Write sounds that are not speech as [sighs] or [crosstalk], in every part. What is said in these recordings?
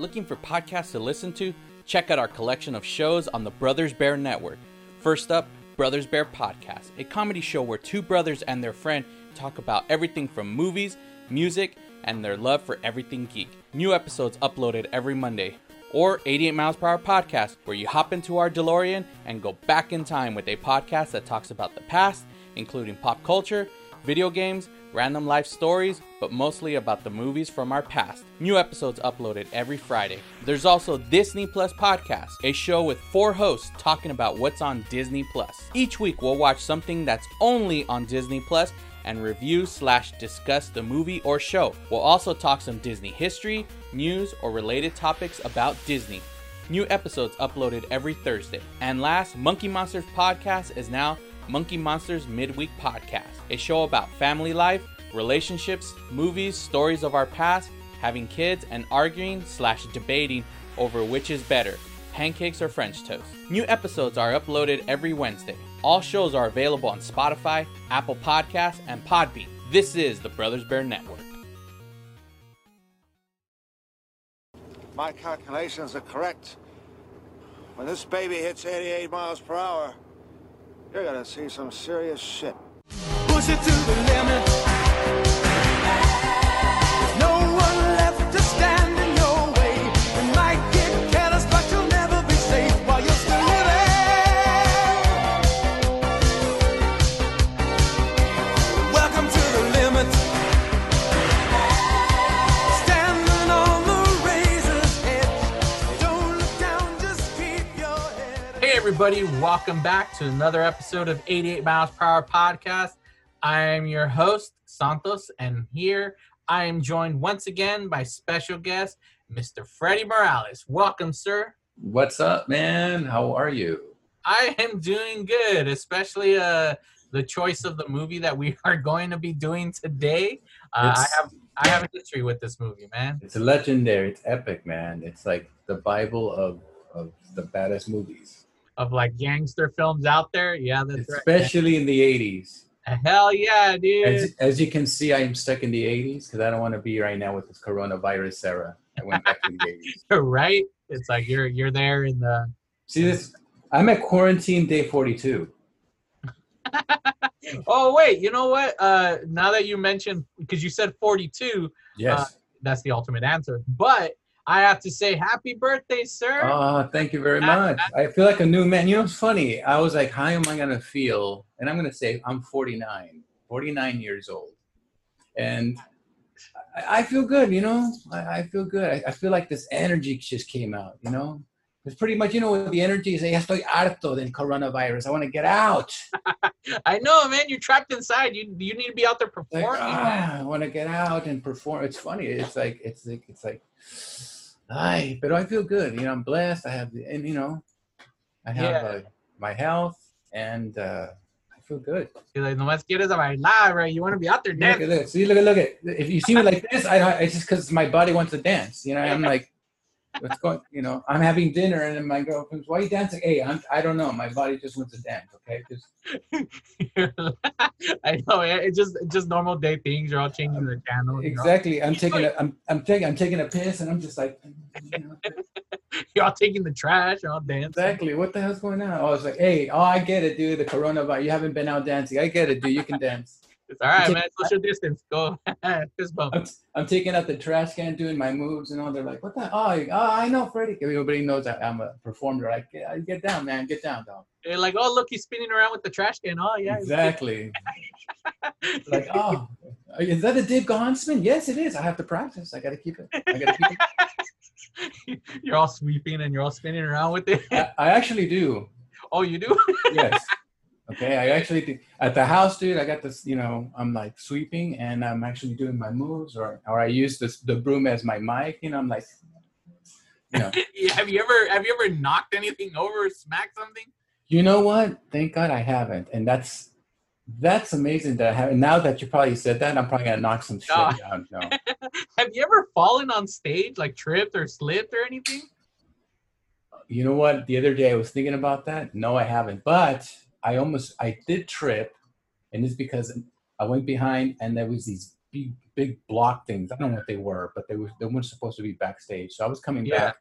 Looking for podcasts to listen to? Check out our collection of shows on the Brothers Bear Network. First up, Brothers Bear Podcast, a comedy show where two brothers and their friend talk about everything from movies, music, and their love for everything geek. New episodes uploaded every Monday. Or 88 Miles Per Hour Podcast, where you hop into our DeLorean and go back in time with a podcast that talks about the past, including pop culture, video games, random life stories, but mostly about the movies from our past. New episodes uploaded every Friday. There's also Disney Plus Podcast, a show with four hosts talking about what's on Disney Plus. Each week we'll watch something that's only on Disney Plus and review slash discuss the movie or show. We'll also talk some Disney history, news, or related topics about Disney. New episodes uploaded every Thursday. And last, Monkey Monsters Podcast is now Monkey Monsters Midweek Podcast, a show about family life, relationships, movies, stories of our past, having kids, and arguing slash debating over which is better, pancakes or French toast. New episodes are uploaded every Wednesday. All shows are available on Spotify, Apple Podcasts, and Podbean. This is the Brothers Bear Network. My calculations are correct. When this baby hits 88 miles per hour, you're gonna see some serious shit. Push it to the limit. Everybody, welcome back to another episode of 88 Miles Per Hour Podcast. I am your host, Santos, and here I am joined once again by special guest, Mr. Freddie Morales. Welcome, sir. What's up, man? How are you? I am doing good, especially uh, the choice of the movie that we [laughs] are going to be doing today. Uh, I have I have a history with this movie, man. It's legendary. It's epic, man. It's like the Bible of of the baddest movies, Of like gangster films out there, yeah, that's right. especially in the '80s. Hell yeah, dude! As, as you can see, I am stuck in the '80s because I don't want to be right now with this coronavirus era. I went back to the '80s. [laughs] right? It's like you're you're there in the See this? I'm at quarantine day 42. [laughs] Oh wait, you know what? Uh now that you mentioned because you said 42, Yes. that's the ultimate answer. But I have to say happy birthday, sir. Oh, thank you very much. I feel like a new man. You know, it's funny. I was like, how am I going to feel? And I'm going to say, I'm 49, 49 years old. And I, I feel good, you know? I, I feel good. I, I feel like this energy just came out, you know? It's pretty much, you know, what the energy is, ya estoy harto del coronavirus. I want to get out. [laughs] I know, man, you're trapped inside. You you need to be out there performing. man. ah, I want to get out and perform. It's funny. It's like, it's like, it's like, ay, but I feel good. You know, I'm blessed. I have, and you know, I have Yeah. uh, my health and uh, I feel good. You're like, nomás quieres bailar, right? You want to be out there Look at this. See, look at, look at. If you see me like this, I it's just because my body wants to dance. You know, I'm like, what's going, you know, I'm having dinner and then my girlfriend's, why are you dancing? Hey, I'm, I don't know. My body just wants to dance. Okay. Just, [laughs] I know, eh, it's just just normal day things. You're all changing the channel. you know? exactly. I'm taking a, I'm, I'm taking, I'm taking a piss and I'm just like, [laughs] you know, [laughs] You're all taking the trash. You're all dancing. Exactly. What the hell's going on? Oh, it's like, hey, oh, I get it, dude. The coronavirus. You haven't been out dancing. I get it, dude. You can dance. It's all right, man. Social distance. Go. [laughs] Fist bump. I'm, I'm taking out the trash can, doing my moves, and all. They're like, what the? Oh, oh I know, Freddie. Everybody knows that I'm a performer. Like, get, get down, man. Get down, dog. They're like, oh, look, he's spinning around with the trash can. Oh, yeah. Exactly. [laughs] like, oh, is that a Dave Gahan spin? Yes, it is. I have to practice. I got to keep it. I got to keep it. [laughs] you're all sweeping and you're all spinning around with it. I, I actually do. oh, you do? Yes. Okay, I actually do. At the house, dude, I got this, you know, I'm like sweeping and I'm actually doing my moves or, or I use this, the broom as my mic, you know, I'm like, you know, [laughs] have you ever have you ever knocked anything over, smacked something? you know what? Thank God I haven't. And that's, that's amazing that I haven't. Now that you probably said that, I'm probably going to knock some shit No. down. No. [laughs] Have you ever fallen on stage, like tripped or slipped or anything? You know what? The other day I was thinking about that. No, I haven't. But I almost, I did trip. And it's because I went behind and there was these big big block things. I don't know what they were, but they were they weren't supposed to be backstage. So I was coming Yeah. back.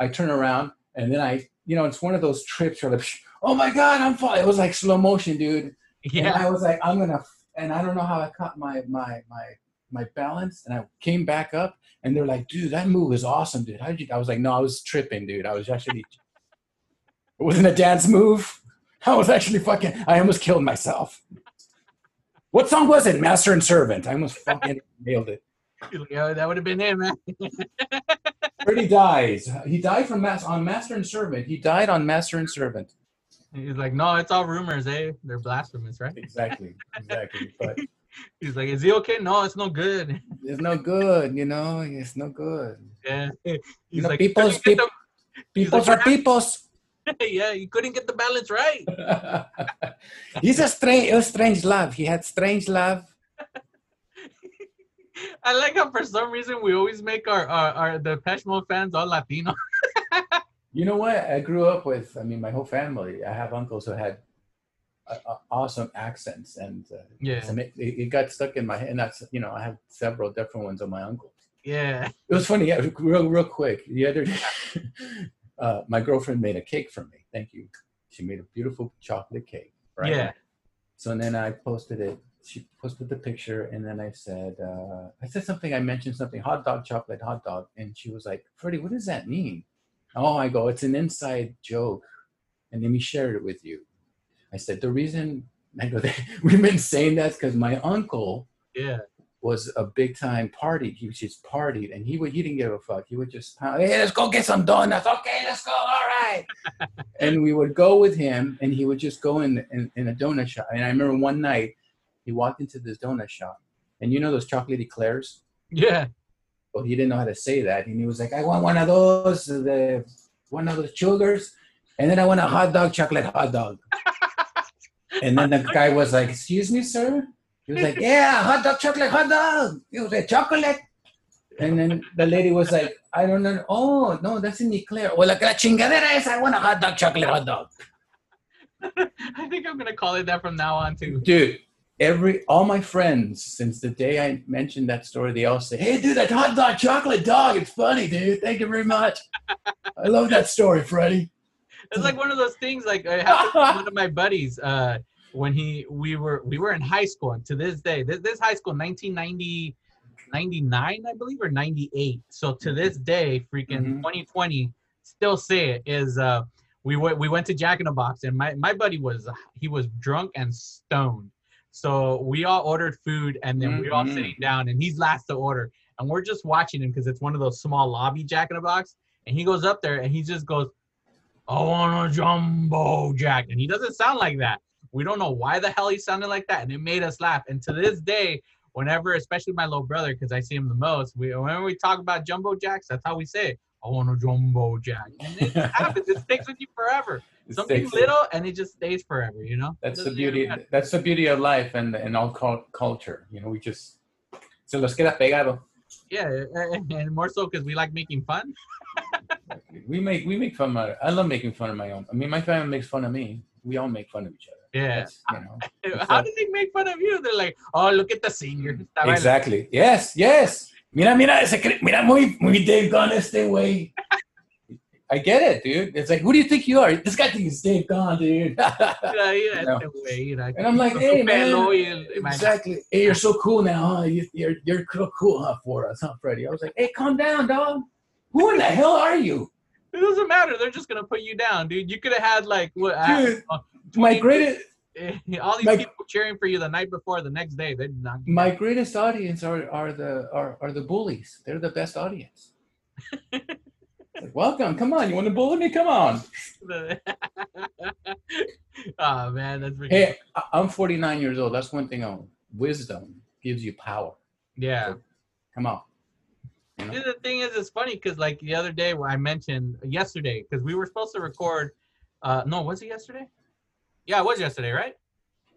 I turn around and then I, you know, it's one of those trips where like, [laughs] oh my god, I'm falling. It was like slow motion, dude. And Yeah. I was like, I'm gonna, and I don't know how I caught my my my my balance, and I came back up, and they're like, dude, that move is awesome, dude. How did you? I was like, no, I was tripping, dude. I was actually, [laughs] it wasn't a dance move. I was actually fucking. I almost killed myself. What song was it? Master and Servant. I almost fucking [laughs] nailed it. Yeah, that would have been him, man. [laughs] Freddie dies. He died from Mas- on Master and Servant. He died on Master and Servant. He's like, no, it's all rumors, eh? They're blasphemous, right? Exactly, exactly. But [laughs] He's like, is he okay? No, it's no good. it's no good, you know. It's no good. Yeah. He's You know, like, people's- "Couldn't get He's People's like, are people's. [laughs] yeah, you couldn't get the balance right. [laughs] He's a strange, a strange love. He had strange love. [laughs] I like how for some reason we always make our our, our the Mode fans all Latino. You know what? I grew up with. I mean, my whole family. I have uncles who had uh, uh, awesome accents, and uh, Yeah. it, it got stuck in my head. And that's you know, I have several different ones of my uncles. Yeah. It was funny. Yeah, real, real quick. The other day, uh, my girlfriend made a cake for me. Thank you. She made a beautiful chocolate cake. Right. Yeah. So and then I posted it. She posted the picture, and then I said, uh, I said something. I mentioned something, hot dog, chocolate, hot dog, and she was like, "Freddie, what does that mean?" Oh, I go, it's an inside joke, and let me share it with you. I said the reason I go, [laughs] we've been saying that because my uncle Yeah. Was a big time party. He just partied, and he would he didn't give a fuck. He would just pound, hey, let's go get some donuts. Okay, let's go. All right. [laughs] and we would go with him, and he would just go in, in in a donut shop. And I remember one night he walked into this donut shop, and you know those chocolate eclairs. Yeah. Well, he didn't know how to say that, and he was like, "I want one of those, uh, the one of those sugars, and then I want a hot dog, chocolate hot dog." [laughs] and then the guy was like, "Excuse me, sir." He was like, "Yeah, hot dog, chocolate, hot dog." He was like, "Chocolate." And then the lady was like, "I don't know. Oh no, that's an eclair. Well, like la chingadera is, I want a hot dog, chocolate, hot dog." [laughs] I think I'm gonna call it that from now on too. Dude, every all my friends since the day I mentioned that story, they all say, "Hey, dude, that hot dog, chocolate dog, it's funny, dude. Thank you very much. I love that story, Freddie." It's like one of those things. Like happened to [laughs] one of my buddies uh, when he we were we were in high school, and to this day, this, this high school, 1990, 99, I believe, or 98. So to this day, freaking Mhm. 2020, still say it is. Uh, we went we went to Jack in the Box, and my my buddy was he was drunk and stoned. So we all ordered food, and then we all Mhm. sitting down, and he's last to order, and we're just watching him because it's one of those small lobby Jack in the Box, and he goes up there and he just goes. I want a jumbo jack. And he doesn't sound like that. We don't know why the hell he sounded like that. And it made us laugh. And to this day, whenever, especially my little brother, because I see him the most, we whenever we talk about jumbo jacks, that's how we say it. I want a jumbo jack. And it [laughs] happens. It sticks with you forever. It Something little and it just stays forever, you know? That's the beauty. That's the beauty of life and and all culture. You know, we just se los queda pegado. Yeah, [laughs] and more so because we like making fun. We make we make fun of. I love making fun of my own. I mean, my family makes fun of me. We all make fun of each other. Yeah. [laughs] You know. [laughs] How did they make fun of you? They're like, oh, look at the. Mm-hmm. Está bailando." Exactly. Yes, yes. Mira, mira, ese, mira, muy, muy Dave Gahan este way. I get it, dude. It's like, who do you think you are? This guy thinks Dave Gahan, dude. Mira, mira No. este güey, mira, And I'm like, hey, man. exactly. Hey, you're so cool now, huh? You, you're, you're so cool, huh, for us, huh, Freddie? I was like, hey, calm down, dog. Who in the hell are you? It doesn't matter. They're just gonna put you down, dude. You could have had like what? Dude, My greatest, all these my- people cheering for you the night before, the next day. They're not. my greatest audience are, are the are, are the bullies. They're the best audience. [laughs] Like, welcome, come on. You want to bully me? Come on. [laughs] oh man, that's Hey, I- I'm 49 years old. That's one thing. On wisdom gives you power. yeah. Come on. You know? The thing is, it's funny because like the other day I mentioned yesterday because we were supposed to record. Uh, no, was it yesterday? Yeah, it was yesterday, right?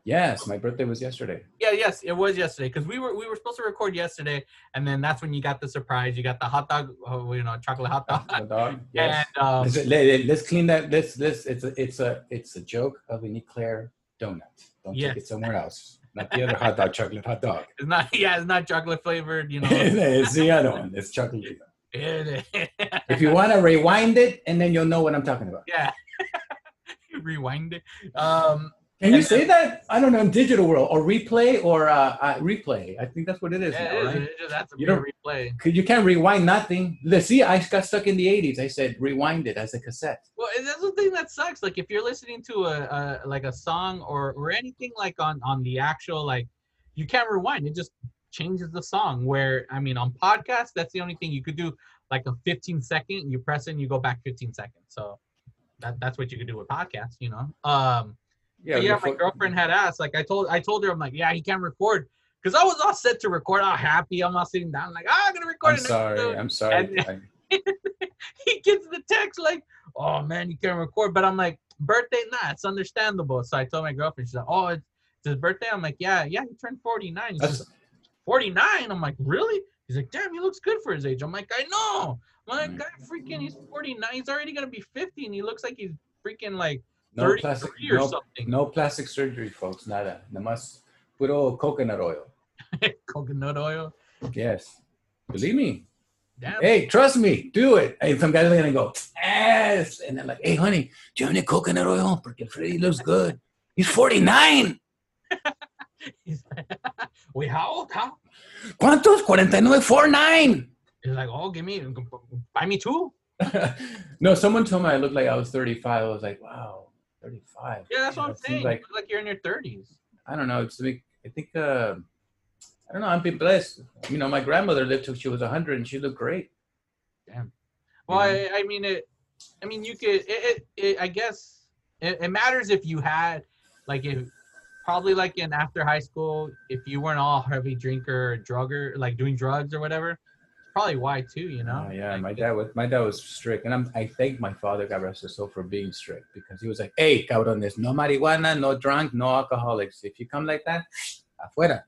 Yes, my birthday was yesterday. Yeah, yes, it was yesterday because we were we were supposed to record yesterday, and then that's when you got the surprise. You got the hot dog, oh, you know, chocolate hot dog. The dog. [laughs] Yes. And um, Let's, let, let's clean that. Let's, let's, it's a, it's a, it's a joke of an eclair donut. Don't Yes. take it somewhere else. not the other hot dog, chocolate hot dog. [laughs] It's not. Yeah, it's not chocolate flavored. You [laughs] know. it's the other one. It's chocolate. If you want to rewind it, and then you'll know what I'm talking about. yeah. [laughs] Rewind it. Um. Can you say that? I don't know in digital world or replay or uh, uh, replay. I think that's what it is. Yeah, now, it is, right? it just has to You be a don't- replay. you can't rewind nothing. Let's see. I got stuck in the '80s. I said rewind it as a cassette. Well, and that's the thing that sucks. Like if you're listening to a, a like a song or or anything like on on the actual like, you can't rewind. It just changes the song. Where I mean, on podcast, that's the only thing you could do. Like a 15 second, you press it, and you go back 15 seconds. So that that's what you could do with podcasts. You know. Um. Yeah. Yeah. My girlfriend had asked. Like I told I told her I'm like, yeah, he can't record. Because I was all set to record, I'm all happy. I'm all sitting down, like, ah, I'm gonna record I'm sorry. episode." I'm sorry. And- [laughs] he gets the text like, "Oh man, you can't record." But I'm like, "Birthday? Nah, it's understandable." So I told my girlfriend, she's like, "Oh, it's, it's his birthday." I'm like, "Yeah, yeah, he turned 49. She's like, 49. I'm like, "Really?" He's like, "Damn, he looks good for his age." I'm like, "I know." Like, Mm. "God, freaking, he's 49. He's already gonna be 50, and he looks like he's freaking like no 33 plastic. or No, something." no plastic surgery, folks. Nada. Nomás puro coconut oil. [laughs] Coconut oil. Yes. Believe me. Damn. Hey, trust me. Do it. Hey, some guys are gonna go yes, and they're like, "Hey, honey, do you have any coconut oil? Porque Freddy looks good. He's 49. [laughs] He's like, [laughs] Wait, how old? How? ¿Cuántos? 49, 49. He's like, "Oh, give me, buy me two. [laughs] no, someone told me I looked like I was 35. I was like, wow, 35. Yeah, that's what I'm saying. Like, you look like you're in your 30s. I don't know. It's like, I think, uh, I don't know. I'm being blessed. You know, my grandmother lived till she was 100 and she looked great. Damn. Well, Yeah. I, I mean it. I mean you could. It. it, it I guess it, it matters if you had like if probably like in after high school if you weren't all heavy drinker or drugger like doing drugs or whatever. Probably why too. You know. Oh, yeah, Like, my dad was my dad was strict, and I'm, I thank my father, God rest his soul, for being strict because he was like, "Hey, cabrones, no marijuana, no drunk, no alcoholics. If you come like that, [sniffs] afuera."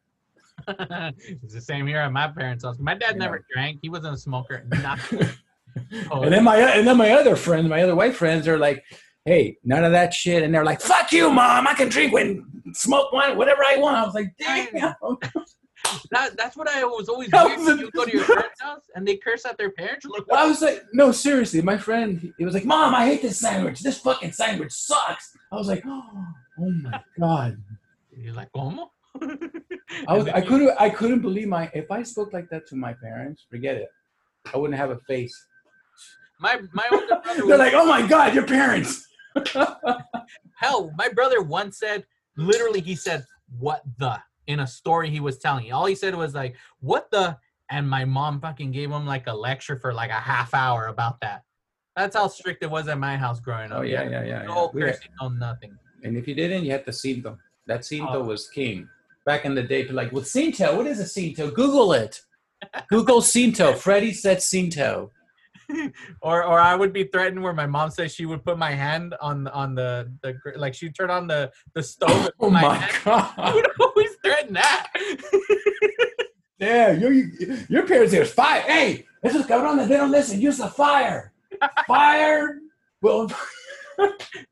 [laughs] it's the same here at my parents' house. My dad Yeah. never drank. He wasn't a smoker. [laughs] Oh, and then my and then my other friends, my other white friends, are like, "Hey, none of that shit," and they're like, "Fuck you, mom. I can drink when smoke wine, whatever I want." I was like, "Damn." [laughs] that, that's what I was always That weird. was a- You go to your parents' house and they curse at their parents. Like, I was like, no, seriously. My friend, he- was like, Mom, I hate this sandwich. This fucking sandwich sucks. I was like, [gasps] oh, my god. You're like, ¿cómo? I was, I couldn't, I couldn't believe my. If I spoke like that to my parents, forget it. I wouldn't have a face. My my older brother [laughs] They're was like, oh my god, your parents. [laughs] hell. My brother once said, literally, he said, "What the?" In a story he was telling. All he said was like, "What the?" And my mom fucking gave him like a lecture for like a half hour about that. That's how strict it was at my house growing up. Oh yeah, yeah, yeah. No yeah. Cursing, no nothing. and if you didn't, you had the cinto. That cinto Oh. was king. Back in the day, people like, well, cinto. What is a cinto? Google it. [laughs] Google cinto. Freddie said cinto. [laughs] Or or I would be threatened where my mom says she would put my hand on on the the like she'd turn on the the stove. and Oh put my hand. I god. [laughs] would always threaten that. [laughs] Yeah, your your parents there's fire. Hey, this esos cabrones, they don't listen. Use the fire. Fire. Well,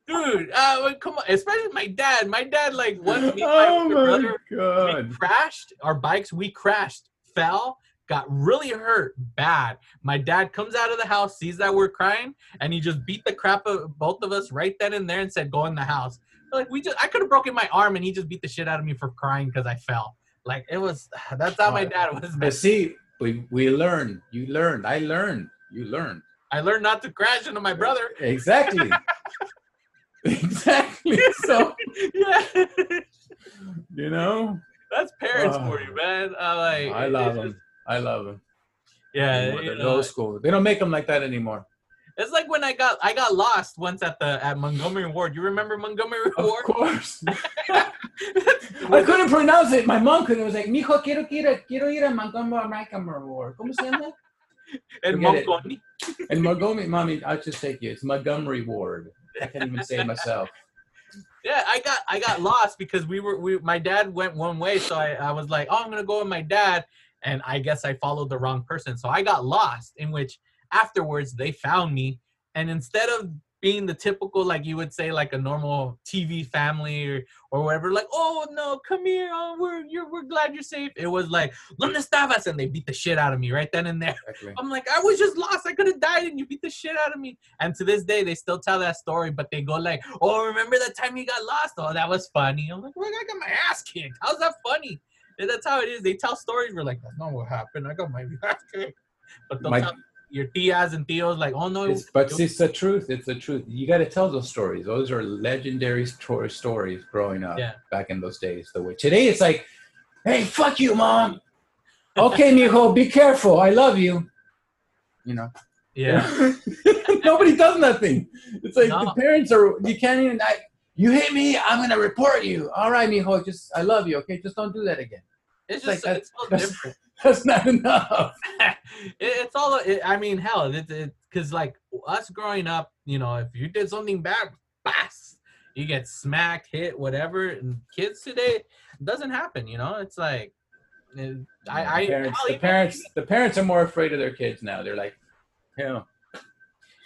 Dude, uh, come on. Especially my dad. My dad, like, once me and my oh my brother we crashed our bikes. We crashed, fell, got really hurt bad. My dad comes out of the house, sees that we're crying, and he just beat the crap of both of us right then and there and said, "Go in the house." Like we just, I could have broken my arm, and he just beat the shit out of me for crying because I fell. Like it was. [sighs] That's how my dad was. But see, we we learned. You learned. I learned. You learned. I learned not to crash into my brother. Exactly. [laughs] exactly. [laughs] So yeah, you know, that's parents for Oh. you, man. I like. I love them. just- I love them. Yeah, They're you old school. They don't make them like that anymore. It's like when I got I got lost once at the at Montgomery Ward. You remember Montgomery Ward? Of course. [laughs] [laughs] I couldn't pronounce it. My mom couldn't. It was like, mijo, quiero, quiero, quiero ir a Montgomery Montgomery Ward. ¿Cómo se llama? [laughs] and Montgomery. And Montgomery, mommy, I'll just take you. It's Montgomery Ward. I can't even say it myself. Yeah, I got I got lost because we were we my dad went one way, so I, I was like, oh, I'm gonna go with my dad, and I guess I followed the wrong person, so I got lost. In which afterwards they found me, and instead of being the typical like you would say like a normal TV family or or whatever. Like, oh no, come here, oh we're you're we're glad you're safe. It was like, ¿Dónde estabas? And they beat the shit out of me right then and there. Exactly. I'm like, I was just lost. I could have died, and you beat the shit out of me. And to this day, they still tell that story, but they go like, "Oh, remember that time you got lost? Oh, that was funny." I'm like, "Well, I got my ass kicked. How's that funny?" And that's how it is. They tell stories. We're like, "That's not what happened. I got my [laughs] kicked." But My- tell your tias and tios like, "Oh no." It's, but it- it's the truth. It's the truth. You got to tell those stories. Those are legendary sto- stories growing up Yeah. back in those days. The way today it's like, hey, fuck you, mom. Okay, [laughs] mijo, be careful. I love you. You know. yeah, [laughs] Nobody does nothing. It's like No. the parents are. You can't even. I, you hit me. I'm gonna report you. All right, mijo. Just I love you. Okay, just don't do that again. it's like just that- it's so that's- different. [laughs] That's not enough. [laughs] it, it's all it, i mean hell it's it, because like us growing up you know if you did something bad bass, you get smacked hit whatever and kids today it doesn't happen you know it's like it- i i the parents, the parents, the parents are more afraid of their kids now. They're like, you know,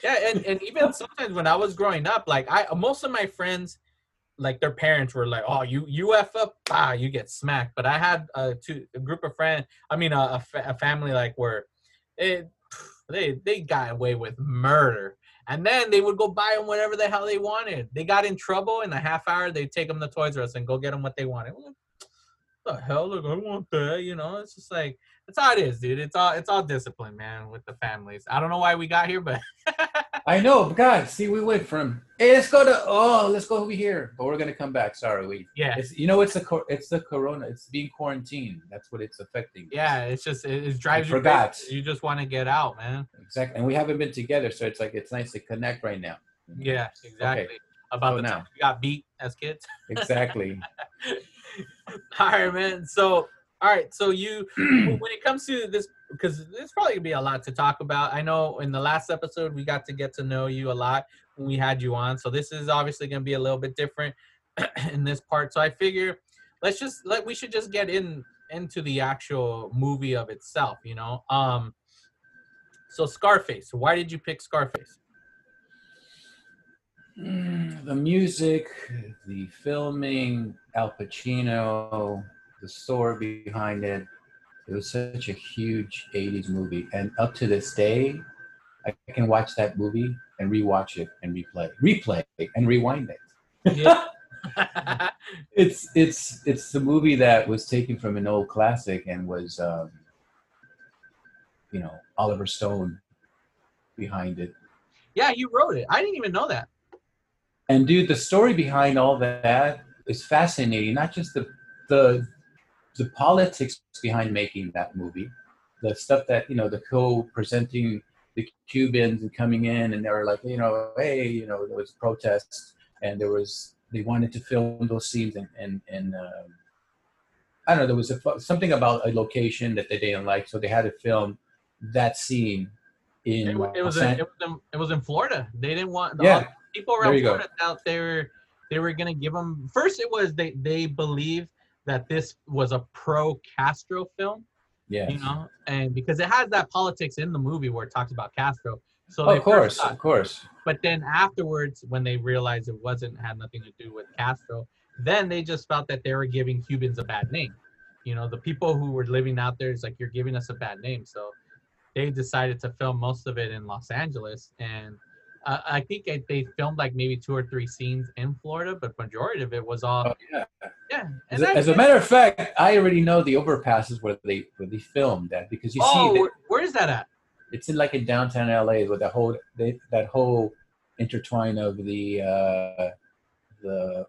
yeah and, and even sometimes when i was growing up like i most of my friends like their parents were like oh you you f up ah you get smacked. But i had a two a group of friends i mean a, a, fa- a family like where it they they got away with murder. And then they would go buy them whatever the hell they wanted. They got in trouble in a half hour they'd take them to toys r us and go get them what they wanted. Well, the hell like i want that you know it's just like that's how it is dude it's all it's all discipline man with the families i don't know why we got here but [laughs] I know, God, see, we went from hey, let's go to oh, let's go over here, but we're gonna come back. Sorry, we. yeah It's you know, it's the it's the corona. It's being quarantined. That's what it's affecting. Yeah, it's just it, it drives you forgot. crazy. You just want to get out, man. exactly. And we haven't been together, so it's like it's nice to connect right now. Yeah, exactly. About So the now. time we got beat as kids. Exactly. [laughs] [laughs] all right, man. So, all right. So you, when it comes to this, because there's probably gonna be a lot to talk about. I know in the last episode we got to get to know you a lot when we had you on. So this is obviously gonna be a little bit different [clears throat] in this part. So I figure let's just let we should just get in into the actual movie of itself. You know. Um. So Scarface. Why did you pick Scarface? Mm, the music, the filming, Al Pacino, the story behind it. It was such a huge 80s movie. And up to this day, I can watch that movie and rewatch it and replay, replay and rewind it. Yeah. [laughs] It's it's it's the movie that was taken from an old classic and was um, you know, Oliver Stone behind it. yeah, you wrote it. I didn't even know that. And dude, the story behind all that is fascinating. Not just the the the politics behind making that movie, the stuff that you know, the co-presenting the Cubans and coming in, and they were like, you know, hey, you know, there was protests, and there was they wanted to film those scenes, and and and um, I don't know, there was a, something about a location that they didn't like, so they had to film that scene in. It, it was in, it was in, it was in Florida. They didn't want the Yeah. People There around you go. Florida out there. They were gonna give them first. It was they they believed that this was a pro Castro film, yeah. you know, and because it has that politics in the movie where it talks about Castro. So Oh, of course, thought- of course. but then afterwards, when they realized it wasn't had nothing to do with Castro, then they just felt that they were giving Cubans a bad name. You know, the people who were living out there is like you're giving us a bad name. So they decided to film most of it in Los Angeles, and uh, I think it, they filmed like maybe two or three scenes in Florida, but majority of it was all Oh, yeah. yeah. As as a matter of fact, I already know the overpasses where they where they filmed that because you oh, see that where, is that at? it's in like in downtown LA with that whole they, that whole intertwine of the uh, the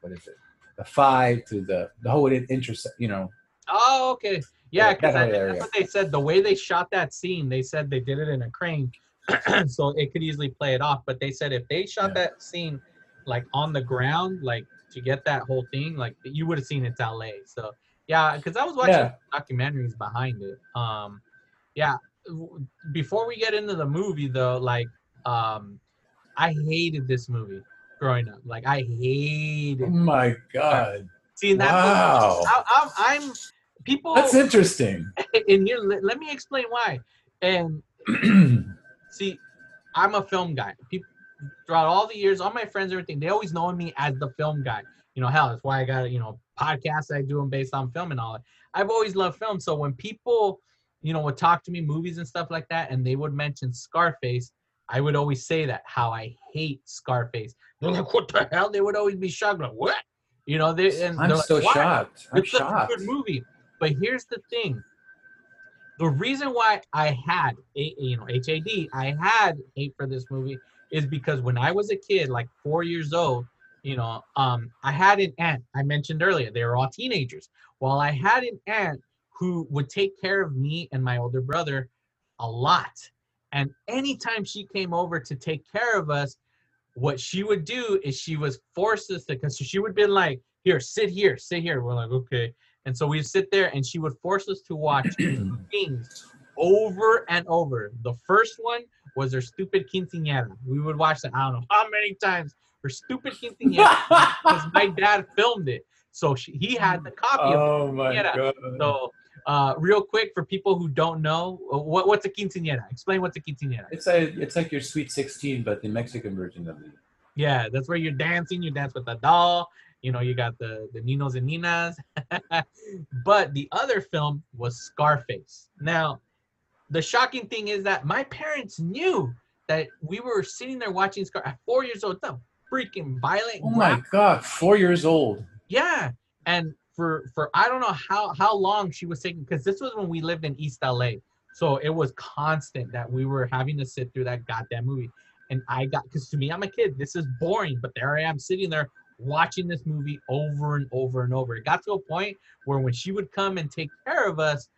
what is it the five to the the whole interest you know Oh, okay. Yeah, Yeah, because that's what they said. The way they shot that scene, they said they did it in a crane, [clears throat] so it could easily play it off. But they said if they shot Yeah. that scene like on the ground, like to get that whole thing, like you would have seen it's LA. So yeah, because I was watching Yeah. documentaries behind it. Um, yeah. Before we get into the movie, though, like, um, I hated this movie growing up. Like, I hated oh my god seeing that. wow Movie. I, I'm, I'm people that's interesting [laughs] and here let, let me explain why and [clears throat] see i'm a film guy Peop throughout all the years, all my friends, everything, they always know me as the film guy. You know, hell, that's why I got you know podcasts I do them based on film and all that. I've always loved film, so when people, you know, would talk to me movies and stuff like that, and they would mention Scarface, I would always say that how I hate Scarface. They're like, what the hell? They would always be shocked, like what? You know, they and I'm they're like, so shocked. I'm it's such a shocked. good movie. But here's the thing. The reason why I had a you know HAD, I had hate for this movie is because when I was a kid, like four years old, you know, um, I had an aunt. I mentioned earlier they were all teenagers. Well, I had an aunt who would take care of me and my older brother a lot. And anytime she came over to take care of us, what she would do is she was forced us to because she would be like, here, sit here, sit here. We're like, okay. And so we'd sit there and she would force us to watch [clears throat] things over and over. The first one was her stupid quinceañera. We would watch that, I don't know how many times. Her stupid quinceañera [laughs] because my dad filmed it. So she, he had the copy of oh my Yeah. god. So, uh, real quick for people who don't know, uh, what, what's a quinceañera? Explain what's a quinceañera. It's like it's like your sweet sixteen, but the Mexican version of it. Yeah, that's where you're dancing. You dance with a doll. You know, you got the the ninos and ninas. [laughs] but the other film was Scarface. Now, the shocking thing is that my parents knew that we were sitting there watching Scar at four years old. The freaking violent. Oh my god, four years old. Yeah, and for for I don't know how how long she was taking because this was when we lived in East LA, so it was constant that we were having to sit through that goddamn movie. And I got because to me I'm a kid, this is boring, but there I am sitting there watching this movie over and over and over. It got to a point where when she would come and take care of us,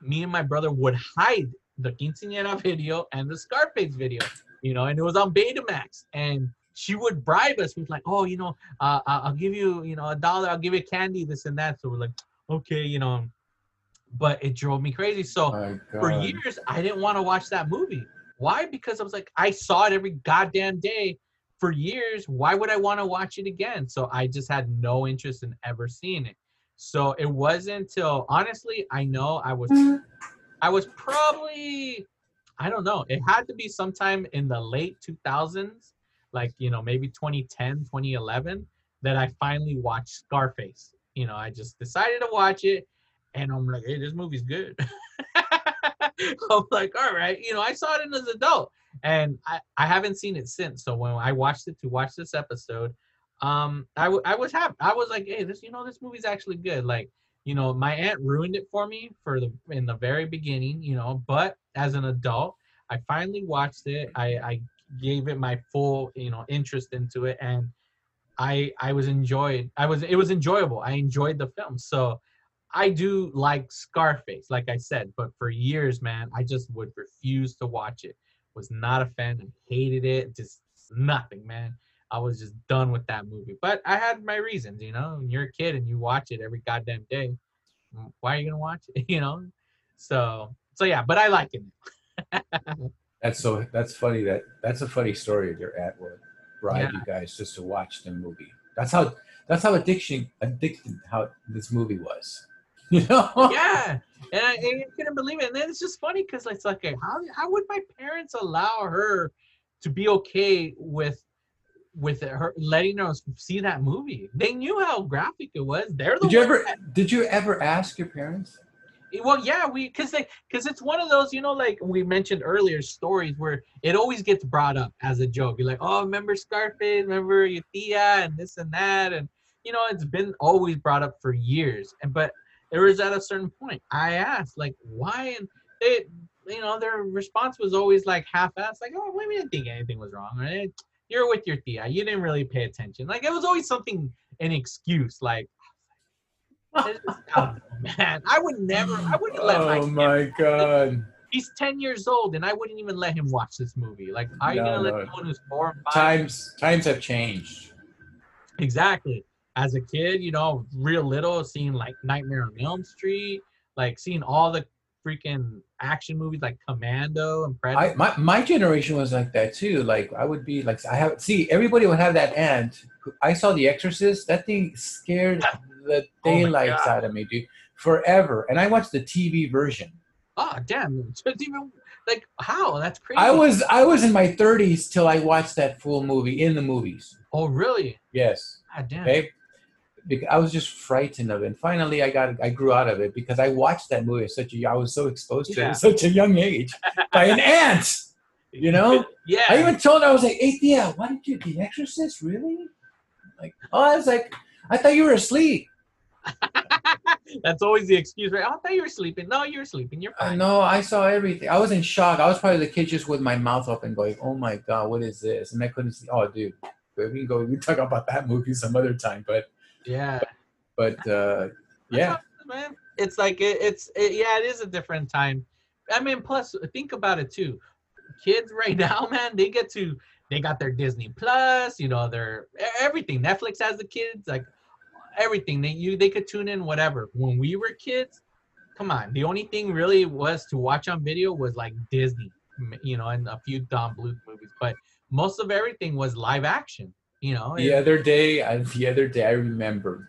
me and my brother would hide the quinceañera [laughs] video and the Scarface video, you know, and it was on Betamax. And she would bribe us with like, oh, you know, uh, I- I'll give you, you know, a dollar. I'll give you candy, this and that. So we're like, okay, you know. But it drove me crazy. So for years, I didn't want to watch that movie. Why? Because I was like, I saw it every goddamn day for years. Why would I want to watch it again? So I just had no interest in ever seeing it. So it wasn't until honestly, I know I was, mm-hmm. I was probably, I don't know. It had to be sometime in the late 2000s, like you know maybe 2010, 2011, that I finally watched Scarface. You know, I just decided to watch it, and I'm like, hey, this movie's good. [laughs] I'm like, all right, you know, I saw it as an adult, and I, I haven't seen it since. So when I watched it to watch this episode, um, I, w- I was happy. I was like, hey, this, you know, this movie's actually good. Like, you know, my aunt ruined it for me for the in the very beginning, you know, but as an adult, I finally watched it. I, I gave it my full, you know, interest into it, and I I was enjoyed. I was it was enjoyable. I enjoyed the film. So I do like Scarface, like I said, but for years, man, I just would refuse to watch it. Was not a fan. I hated it. Just nothing, man. I was just done with that movie. But I had my reasons, you know. When you're a kid and you watch it every goddamn day, mm, why are you gonna watch it? [laughs] You know. So so yeah, but I like it. That's so that's funny that that's a funny story your aunt would bribe Yeah. you guys just to watch the movie. That's how that's how addiction addicted how this movie was. [laughs] Yeah, and I, and I couldn't believe it. And then it's just funny because it's like, okay, how how would my parents allow her to be okay with with her letting us see that movie? They knew how graphic it was. They're the Did you ever that- did you ever ask your parents? Eh, well, yeah, we because they because it's one of those you know like we mentioned earlier stories where it always gets brought up as a joke. You're like, oh, remember Scarface? Remember your tia and this and that, and you know it's been always brought up for years. And but there was at a certain point I asked like why, and they you know their response was always like half-assed, like oh, we didn't think anything was wrong, right? You're with your tia, you didn't really pay attention. Like it was always something an excuse, like. It's just- I don't know, man, I would never. I wouldn't let my Oh kid my god. he's 10 years old and I wouldn't even let him watch this movie. Like, are you No, gonna let someone who's four? Times times have changed. Exactly. As a kid, you know, real little, seeing like Nightmare on Elm Street, like seeing all the freaking action movies like Commando and Predator. I my, my generation was like that too. Like I would be like I have see everybody would have that aunt. I saw The Exorcist. That thing scared [laughs] the Oh daylights God. out of me, dude. Forever. And I watched the TV version. oh, damn. [laughs] It's even, Like how? That's crazy. I was I was in my 30s till I watched that full movie in the movies. Oh really? Yes. God damn. Okay. Because I was just frightened of it. And finally, I got I grew out of it because I watched that movie at such a I was so exposed to it at such a young age by an aunt. You [laughs] know, Yeah. I even told her I was like, "Hey, why did you The Exorcist? Really?" Like, oh, I was like, I thought you were asleep. [laughs] That's always the excuse, right? Oh, I thought you were sleeping. No, you were sleeping. You're fine. know, I saw everything. I was in shock. I was probably the kid just with my mouth open, going, "Oh my god, what is this?" And I couldn't see. Oh, dude, we can go. We can talk about that movie some other time. But, Yeah. but uh, yeah, man. It's like it, it's it, yeah, it is a different time. I mean, plus think about it too. Kids right [laughs] now, man, they get to they got their Disney Plus, you know, their everything. Netflix has the kids, like everything. They you they could tune in whatever. When we were kids, come on, the only thing really was to watch on video was like Disney, you know, and a few Don Bluth movies. But most of everything was live action, you know. the other day, I, the other day, I remember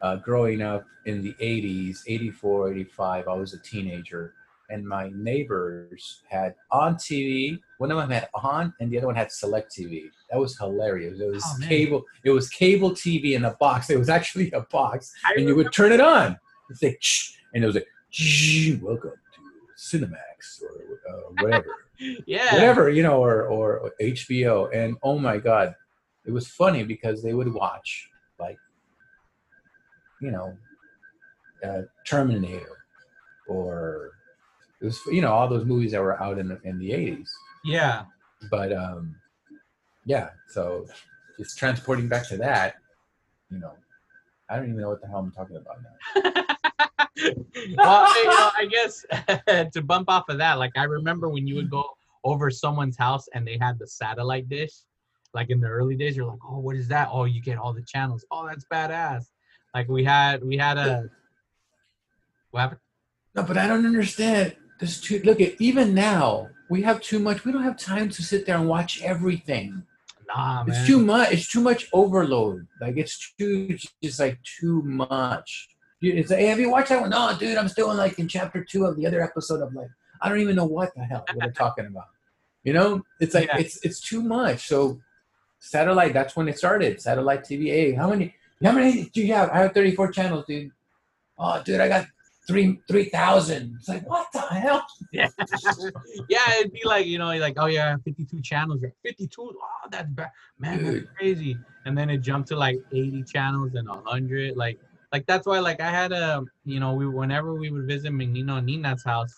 uh, growing up in the 80s, 84, 85. I was a teenager, and my neighbors had on TV. One of them had on, and the other one had select TV. That was hilarious. It was Oh, cable. It was cable TV in a box. It was actually a box, [laughs] I and you would turn it on. It's like, "Shh," and it was like, "Shh, "Welcome to Cinemax or uh, whatever." [laughs] yeah, whatever you know or, or hbo and oh my god it was funny because they would watch like you know uh, terminator or it was you know all those movies that were out in the, in the 80s yeah. but um yeah so just transporting back to that you know i don't even know what the hell i'm talking about now. [laughs] Well, you know, I guess [laughs] to bump off of that, like I remember when you would go over someone's house and they had the satellite dish, like in the early days, you're like, oh, what is that? Oh, you get all the channels. Oh, that's badass. Like we had, we had a. What happened? No, but I don't understand. There's too look at even now we have too much. We don't have time to sit there and watch everything. Nah, man. It's too much. It's too much overload. Like it's too it's just like too much. You- It's like, hey, have you watched that one? No, dude, I'm still in like in chapter two of the other episode of like I don't even know what the hell they're talking about. You know, it's like Yeah. it's it's too much. So satellite, that's when it started. Satellite TV. Hey, how many how many do you have? I have 34 channels, dude. Oh, dude, I got three three thousand. It's like what the hell? yeah, [laughs] yeah. it'd be like you know, like oh yeah, 52 channels. You're 52. Oh, that's bad, man. That's crazy. And then it jumped to like 80 channels and 100. Like, like that's why like I had a you know we whenever we would visit Menino Nina's house,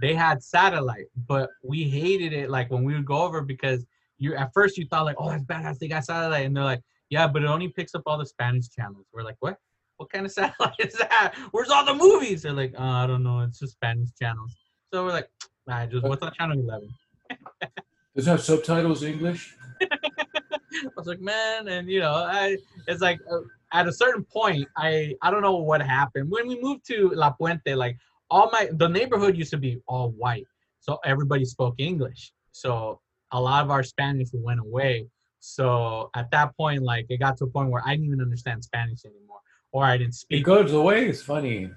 they had satellite, but we hated it like when we would go over because you at first you thought like oh that's badass they got satellite and they're like yeah but it only picks up all the Spanish channels. We're like what? What kind of [laughs] satellite is that? Where's all the movies? They're like, oh, I don't know. It's just Spanish channels. So we're like, nah, just what's on channel 11? [laughs] Does it have subtitles English? [laughs] I was like, man, and you know, I it's like uh, at a certain point, I I don't know what happened when we moved to La Puente. Like all my the neighborhood used to be all white, so everybody spoke English. So a lot of our Spanish went away. So at that point, like it got to a point where I didn't even understand Spanish anymore, or I didn't It speak. goes away. It's funny.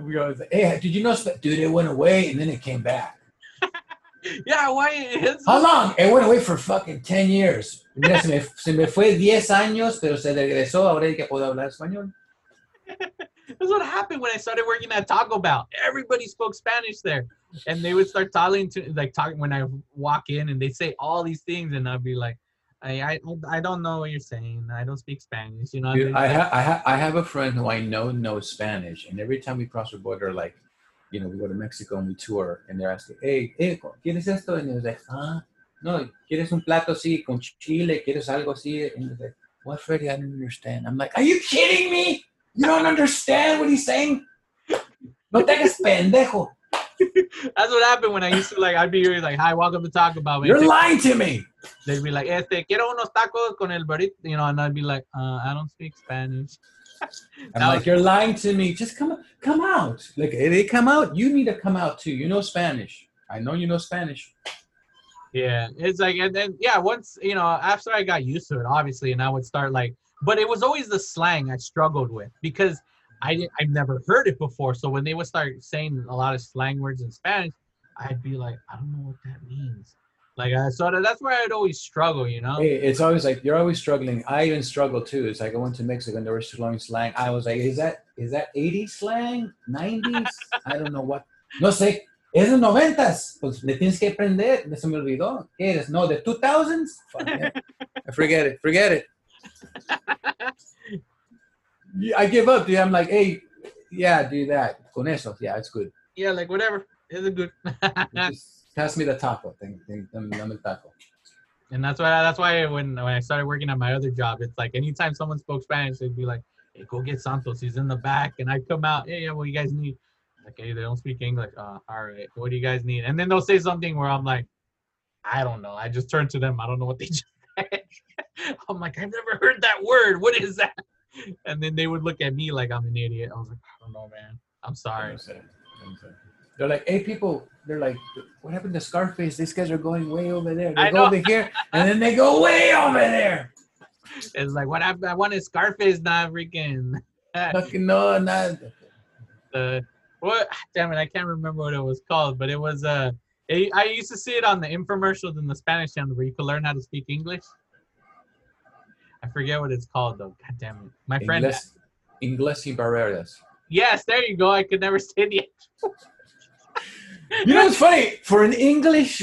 We go, hey, did you know? Dude, it went away and then it came back. [laughs] Yeah, why? It's, How long? It went away for fucking 10 years. Mira, se, me, [laughs] se me fue 10 años, pero se regresó. Ahora que puedo hablar español. [laughs] That's what happened when I started working at Taco Bell. Everybody spoke Spanish there, and they would start talking to like talking when I walk in, and they say all these things, and I'd be like, I I, I don't know what you're saying. I don't speak Spanish, you know. Dude, I, ha- I, ha- I have a friend who I know knows Spanish, and every time we cross the border, like, you know, we go to Mexico and we tour, and they're asking, hey, hey, ¿quieres esto? And he's like, ah, no, ¿quieres un plato así con chile? ¿Quieres algo así? And he's like, what, Freddy? I don't understand. I'm like, are you kidding me? You don't understand what he's saying? No te hagas pendejo. [laughs] that's what happened when I used to like. I'd be like, "Hi, welcome to Taco Bell." You're lying to me. They'd be like, "Este, quiero unos tacos con el burrito," you know, and I'd be like, uh, "I don't speak Spanish." I'm like, you're lying to me. Just come, come out. Like, if they come out, you need to come out too. You know Spanish. I know you know Spanish. Yeah, it's like, and then yeah, once you know, after I got used to it, obviously, and I would start like, but it was always the slang I struggled with because I didn't, I've never heard it before. So when they would start saying a lot of slang words in Spanish, I'd be like, I don't know what that means. Like, uh, so that- that's where I'd always struggle, you know? Hey, it's always like you're always struggling. I even struggle too. It's like I went to Mexico and they were learning slang. I was like, is that is that 80s slang? 90s? I don't know what. No sé. Es de noventas. Pues le tienes que aprender. Se me olvidó. ¿Qué eres? No, the 2000s? Fuck it. [laughs] Forget it. Forget it. [laughs] Yeah, I give up, dude. I'm like, hey, yeah, do that. Con eso. Yeah, it's good. Yeah, like whatever. It's a good. [laughs] Just pass me the taco. Thing, thing, dame dame taco. and that's why that's why when when I started working at my other job, it's like anytime someone spoke Spanish, they'd be like, "Hey, go get Santos. He's in the back." And I'd come out, "Yeah, yeah, what do you guys need?" Like, "Hey, they don't speak English." Uh, all right. What do you guys need? And then they'll say something where I'm like, "I don't know." I just turn to them. I don't know what they [laughs] just said. I'm like, "I've never heard that word. What is that?" And then they would look at me like I'm an idiot. I was like, "I don't know, man. I'm sorry." They're like, hey, people. They're like, what happened to Scarface? These guys are going way over there. They I go know. over here, and then they go way over there. It's like what happened. I wanted Scarface, not freaking. [laughs] Fucking no, not. uh what damn it i can't remember what it was called but it was uh it, i used to see it on the infomercials in the spanish channel where you could learn how to speak english i forget what it's called though god damn it my friend Ingles, Ingles y barreras. yes there you go i could never say the You know what's [laughs] funny? For an English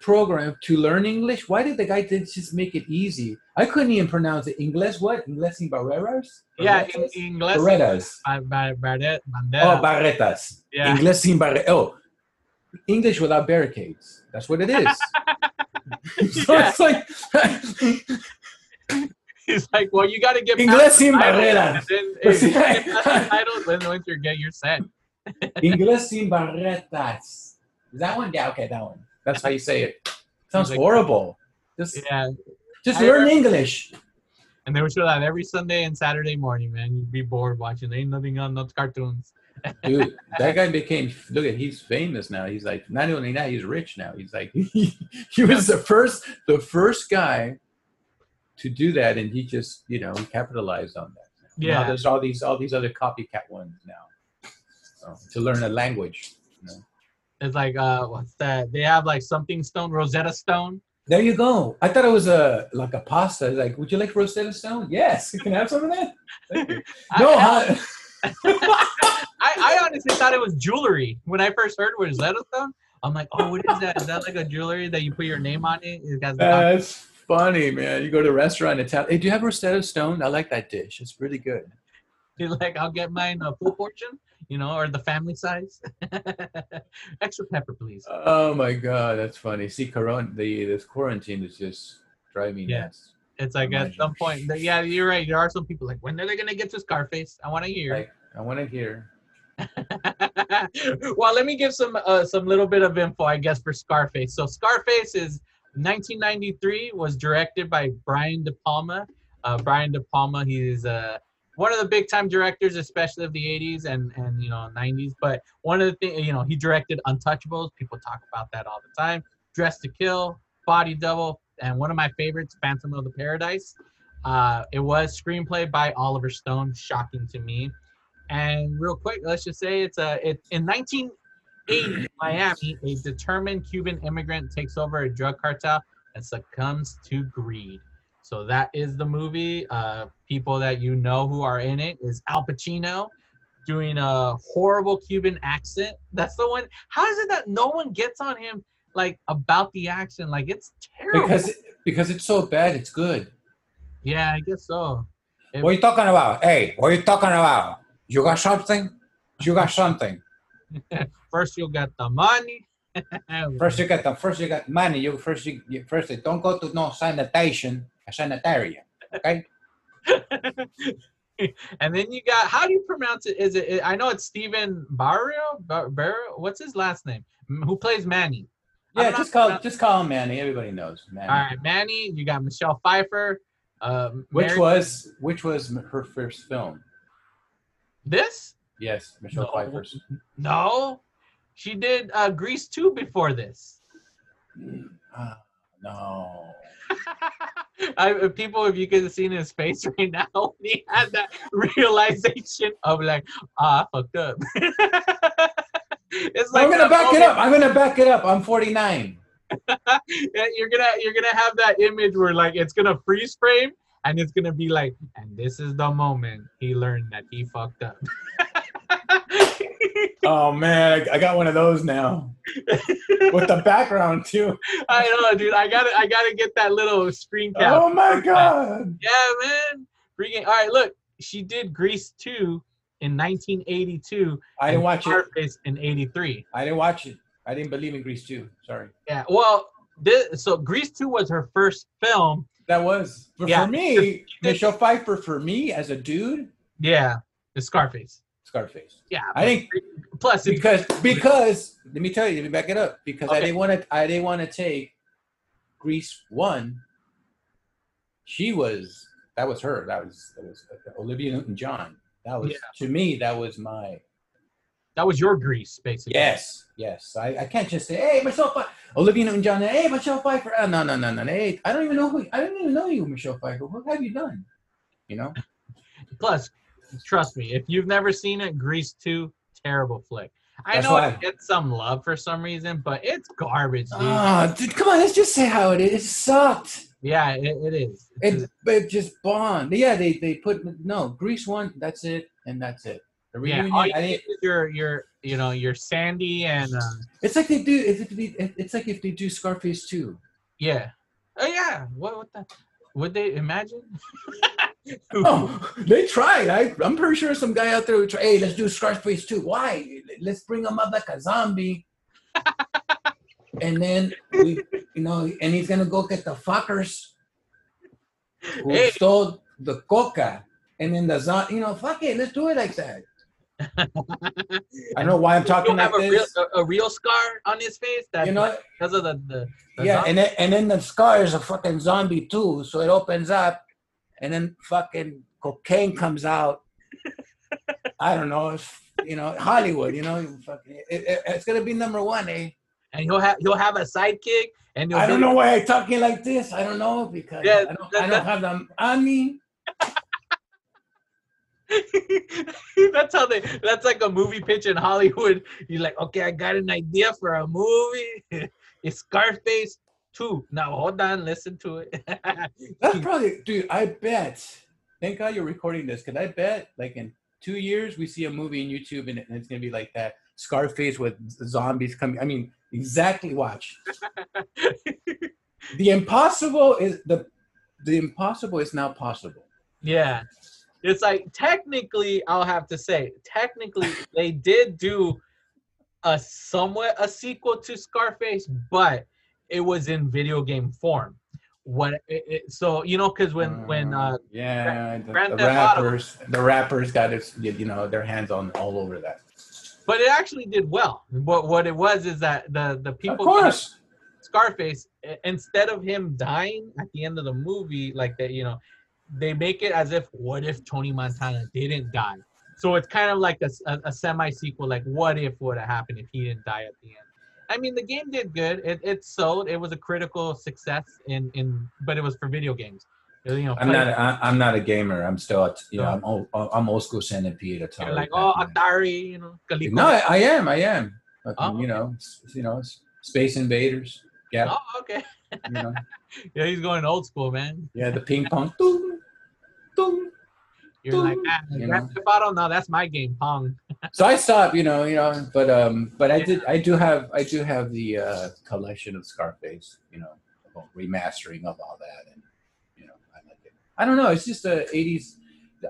program to learn English, why did the guy just make it easy? I couldn't even pronounce it. Ingles what? Ingles y barreras? yeah in, english Barretas. uh, ba- barret- Oh, barretas. Yeah. Ingles sin barre- Oh, English without barricades. That's what it is. [laughs] [laughs] so Yeah. it's like he's like well you got to get Inglés sin barreras. then [laughs] if you get past the title, then once you get your set [laughs] Ingles sin barretas. Is that one? Yeah, okay, that one. That's how you say it. Sounds like- horrible. Just, yeah just I learn heard- English. And they would show that every Sunday and Saturday morning, man. You'd be bored watching. There Ain't nothing on those cartoons. [laughs] Dude, that guy became look at he's famous now. He's like not only that, he's rich now. He's like he, he was the first the first guy to do that and he just, you know, capitalized on that. Now Yeah. there's all these all these other copycat ones now. So, to learn a language. you know. It's like uh what's that? They have like something stone, Rosetta Stone. There you go. I thought it was a like a pasta. Like, would you like Rosetta Stone? Yes. You can I have some of that? No, I? [laughs] I, I honestly thought it was jewelry when I first heard Rosetta Stone. I'm like, oh, what is that? Is that like a jewelry that you put your name on it? It has the That's funny, man. You go to a restaurant and tell, hey, do you have Rosetta Stone? I like that dish. It's really good. You're like, I'll get mine a full portion, you know, or the family size. [laughs] Extra pepper, please. Oh my god, that's funny. See, Corona, the this quarantine is just driving me Yeah. nuts. It's like at some point, yeah, you're right. There are some people like, when are they gonna get to Scarface? I want to hear. Like, I want to hear. [laughs] well, let me give some uh, some little bit of info, I guess, for Scarface. So Scarface is 1993, was directed by Brian De Palma. Uh, Brian De Palma, he's uh, one of the big time directors, especially of the 80s and and you know 90s. But one of the things, you know, he directed Untouchables. People talk about that all the time. Dress to Kill, Body Double, and one of my favorites, Phantom of the Paradise. Uh, it was screenplay by Oliver Stone. Shocking to me. And real quick, let's just say it's a it in 1980 Miami, a determined Cuban immigrant takes over a drug cartel and succumbs to greed. So that is the movie. Uh, people that you know who are in it is Al Pacino doing a horrible Cuban accent. That's the one. How is it that no one gets on him like about the accent? Like it's terrible. Because because it's so bad, it's good. yeah, I guess so. It- What are you talking about? Hey, what are you talking about? You got something? You got something. [laughs] First you'll get the money. [laughs] First you get the first you got money. You first you, you first you don't go to no sanitation, a sanitarium. Okay. [laughs] and then you got how do you pronounce it? Is it? I know it's Stephen Barrio. Barrio. What's his last name? Who plays Manny? Yeah, just call just call him Manny. Everybody knows Manny. All right, Manny. You got Michelle Pfeiffer. Um, Which Mary- was which was her first film? this? Yes, Michelle No. Pfeiffer's. No, she did uh, Grease two before this. Ah, no. [laughs] I, uh, people, if you could have seen his face right now, when [laughs] he had that realization of like, ah, I fucked up. [laughs] it's like I'm gonna back it up. I'm gonna back it up. I'm 49. You're gonna you're gonna have that image where like it's gonna freeze frame and it's gonna be like, and this is the moment he learned that he fucked up. [laughs] Oh man, I, got one of those now with the background too. [laughs] I know, dude. I gotta I gotta get that little screen cap. Oh my god. Yeah, man. Freaking all right. Look, she did Grease two in 1982. I didn't watch it. Scarface in 83. I didn't watch it. I didn't believe in Grease 2. Sorry. Yeah. Well, this so Grease two was her first film. That was. But Yeah. for me, Michelle Pfeiffer, for me as a dude, Yeah, the Scarface. Scarface. Yeah. I think Plus, because because let me tell you, let me back it up. Because I didn't want to I didn't want to take Grease one. She was that was her. That was that was uh, Olivia Newton John. That was Yeah. to me, that was my that was your Grease, basically. Yes, yes. I, I can't just say, hey, Michelle Pfeiffer. Olivia Newton John, hey, Michelle Pfeiffer. Oh, no, no, no, no. Hey, I don't even know who, I don't even know you, Michelle Pfeiffer. What have you done? You know? [laughs] Plus, trust me, if you've never seen it, Grease 2, terrible flick. I That's know why- it gets some love for some reason, but it's garbage, dude. Ah, dude, come on, let's just say how it is. It sucked. yeah, it, it is. It's It, it just bombed. Yeah, they, they put, no, Grease one, that's it, and that's it. The yeah, reunion, all you I is your, your, you know, your Sandy and, uh, it's like they do, if they, it's like if they do Scarface 2. yeah. Oh, yeah. What, what the, would they imagine? [laughs] Oh, they tried. I, I'm pretty sure some guy out there would try. Hey, let's do Scarface too. Why? Let's bring him up like a zombie, and then we, you know, and he's gonna go get the fuckers who Hey. stole the coca, and then the zombie. You know, fuck it. Let's do it like that. I don't know why I'm talking like a real, a, a real scar on his face. That's You know, because of the, the, the yeah, zombie. and then and then the scar is a fucking zombie too. So it opens up, and then fucking cocaine comes out. [laughs] I don't know. It's, you know, Hollywood. You know, fucking, it, it- it's gonna be number one, eh? and he'll have he'll have a sidekick, and I don't know why I'm talking like this. I don't know because Yeah, I, don't, I don't have them on me. [laughs] that's how they. That's like a movie pitch in Hollywood. You're like, okay, I got an idea for a movie. it's [laughs] Scarface two. Now hold on, listen to it. [laughs] That's probably, dude. I bet. Thank God you're recording this, because I bet, like in two years, we see a movie on YouTube, and, and it's gonna be like that Scarface with zombies coming. I mean, exactly. Watch. [laughs] the impossible is the the impossible is now possible. yeah, it's like technically, I'll have to say, technically, they did do a somewhat a sequel to Scarface, but it was in video game form. What? It, it, so you know, because when when uh, yeah, the, the Theft Auto. rappers, the rappers got it, you know, their hands on all over that. but it actually did well. What what it was is that the the people of course, Scarface, instead of him dying at the end of the movie, like that, you know, they make it as if, what if Tony Montana didn't die? So it's kind of like a a semi sequel, like what if would have happened if he didn't die at the end? I mean, the game did good. It, it sold. It was a critical success in in, but it was for video games. You know, I'm not. I, I'm not a gamer. I'm still. a- You know, I'm old. I'm old school centipede. you're Atari. like, oh, Atari, you know, Coleco. No, I, I am. I am. Oh, You know. s- You know. Space Invaders. Yeah. Oh, okay. You know. [laughs] Yeah, he's going old school, man. Yeah. The ping pong. Boom, boom. You're like, ah, You know. Theft Auto. No, that's my game, Pong. So I stopped. You know. You know. But um. But I did. I do have. I do have the uh, collection of Scarface. You know. Remastering of all that, and you know. I like it. I don't know. It's just a '80s.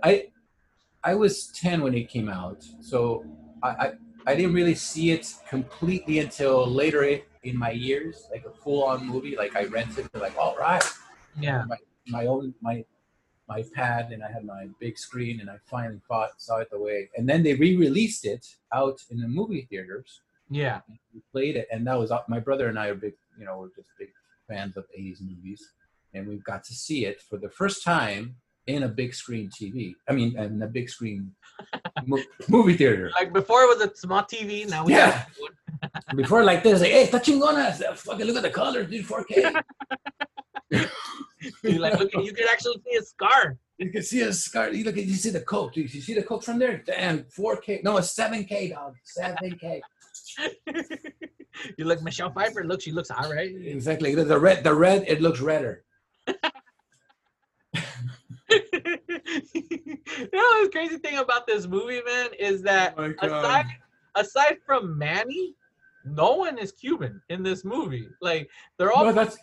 I. I was 10 when it came out, so I, I I didn't really see it completely until later in my years, like a full-on movie. Like I rented, like all right, Yeah. my my own my my pad, and I had my big screen, and I finally fought, saw it the way. And then they re-released it out in the movie theaters. Yeah. We played it, and that was my brother and I are big, you know, we're just big fans of '80s movies, and we got to see it for the first time in a big screen TV. I mean, in a big screen [laughs] mo- movie theater. Like before it was a small TV, now we Yeah. have Before like this, like, hey, está chingona. Fucking look at the colors, dude, 4K. [laughs] you like look you can actually see a scar. You can see a scar. You look at you see the coat. You see the coat from there? Damn, 4K. No, it's 7K, dog. 7K. [laughs] you look Michelle Pfeiffer. Look, she looks all right. Exactly. The, the red, the red, it looks redder. [laughs] you know the crazy thing about this movie, man, is that Oh aside aside from Manny, no one is Cuban in this movie. Like they're all No, that's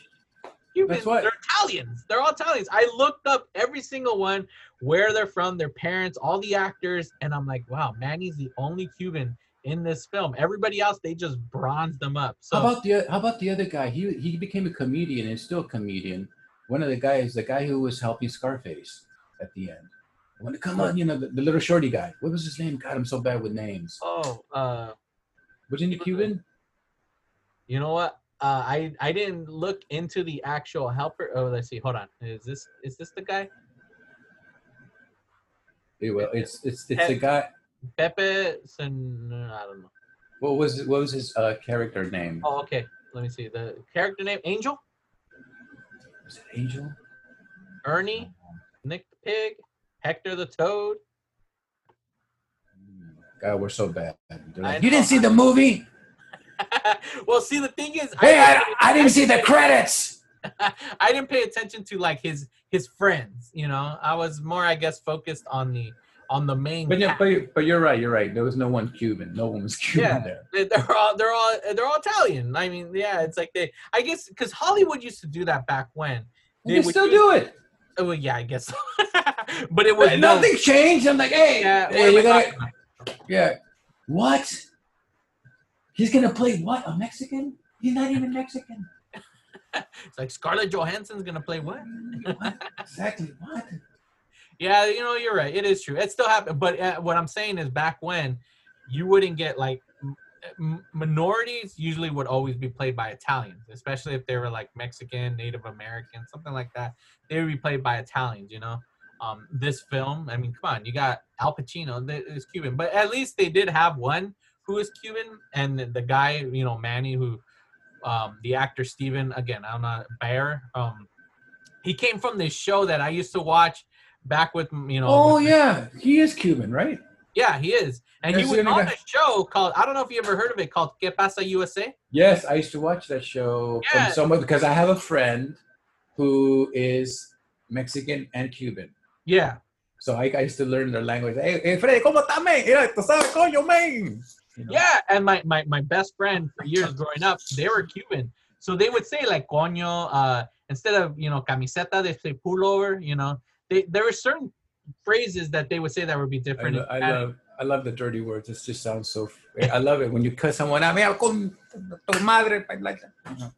Cubans. that's what- They're Italians. They're all Italians. I looked up every single one, where they're from, their parents, all the actors, and I'm like, wow, Manny's the only Cuban in this film. Everybody else, they just bronzed them up. So How about the how about the other guy? He he became a comedian and still a comedian. One of the guys, the guy who was helping Scarface at the end. I want to come on, you know, the, the little shorty guy. What was his name? God, I'm so bad with names. oh, uh, Wasn't he Cuban? you know what? Uh, I I didn't look into the actual helper. Oh, let's see. Hold on. Is this is this the guy? Yeah, well, it's it's it's the guy. Pepe San, I don't know. What was what was his uh, character name? Oh, okay. Let me see. The character name Angel, Was it Angel? Ernie, Nick the Pig, Hector the Toad. God, we're so bad. Like, you didn't see the movie? [laughs] well, see, the thing is, Hey, didn't I, I didn't see the credits. [laughs] I didn't pay attention to like his his friends. You know, I was more, I guess, focused on the on the main. But yeah, but, you- but you're right. You're right. There was no one Cuban. No one was Cuban Yeah. there. They- they're all they're all they're all Italian. I mean, yeah, it's like they. I guess because Hollywood used to do that back when. They would still do it. Oh, well, yeah, I guess. so. [laughs] but it was But no- nothing changed. I'm like, hey, Yeah, hey, you I gotta, yeah. What? He's gonna play what? A Mexican? He's not even Mexican. It's like Scarlett Johansson's gonna play what? what? Exactly. What? Yeah, you know, you're right. It is true. It still happened. But uh, what I'm saying is, back when, you wouldn't get like m- minorities usually would always be played by Italians, especially if they were like Mexican, Native American, something like that. They would be played by Italians. You know, um, this film. I mean, come on, you got Al Pacino. Is Cuban, but at least they did have one who is Cuban, and the- guy, you know, Manny, who, um, the actor Steven, again, I'm not Bear. Um, he came from this show that I used to watch back with you know. Oh yeah, he is Cuban, right? yeah, he is, and he was on guy. a show called I don't know if you ever heard of it called Que Pasa USA. Yes, I used to watch that show Yeah. from someone because I have a friend who is Mexican and Cuban. Yeah, So I, I used to learn their language. Hey, hey Freddy, ¿cómo estás, man? Mira, tú sabes, coño, man. You know? yeah, and my my my best friend for years growing up, they were Cuban, so they would say like coño, uh, instead of you know camiseta, they say pullover. You know, they there were certain phrases that they would say that would be I, different. lo- I love I love the dirty words. It just sounds so. I love it when you cut someone out. Mira, con tu madre, like that.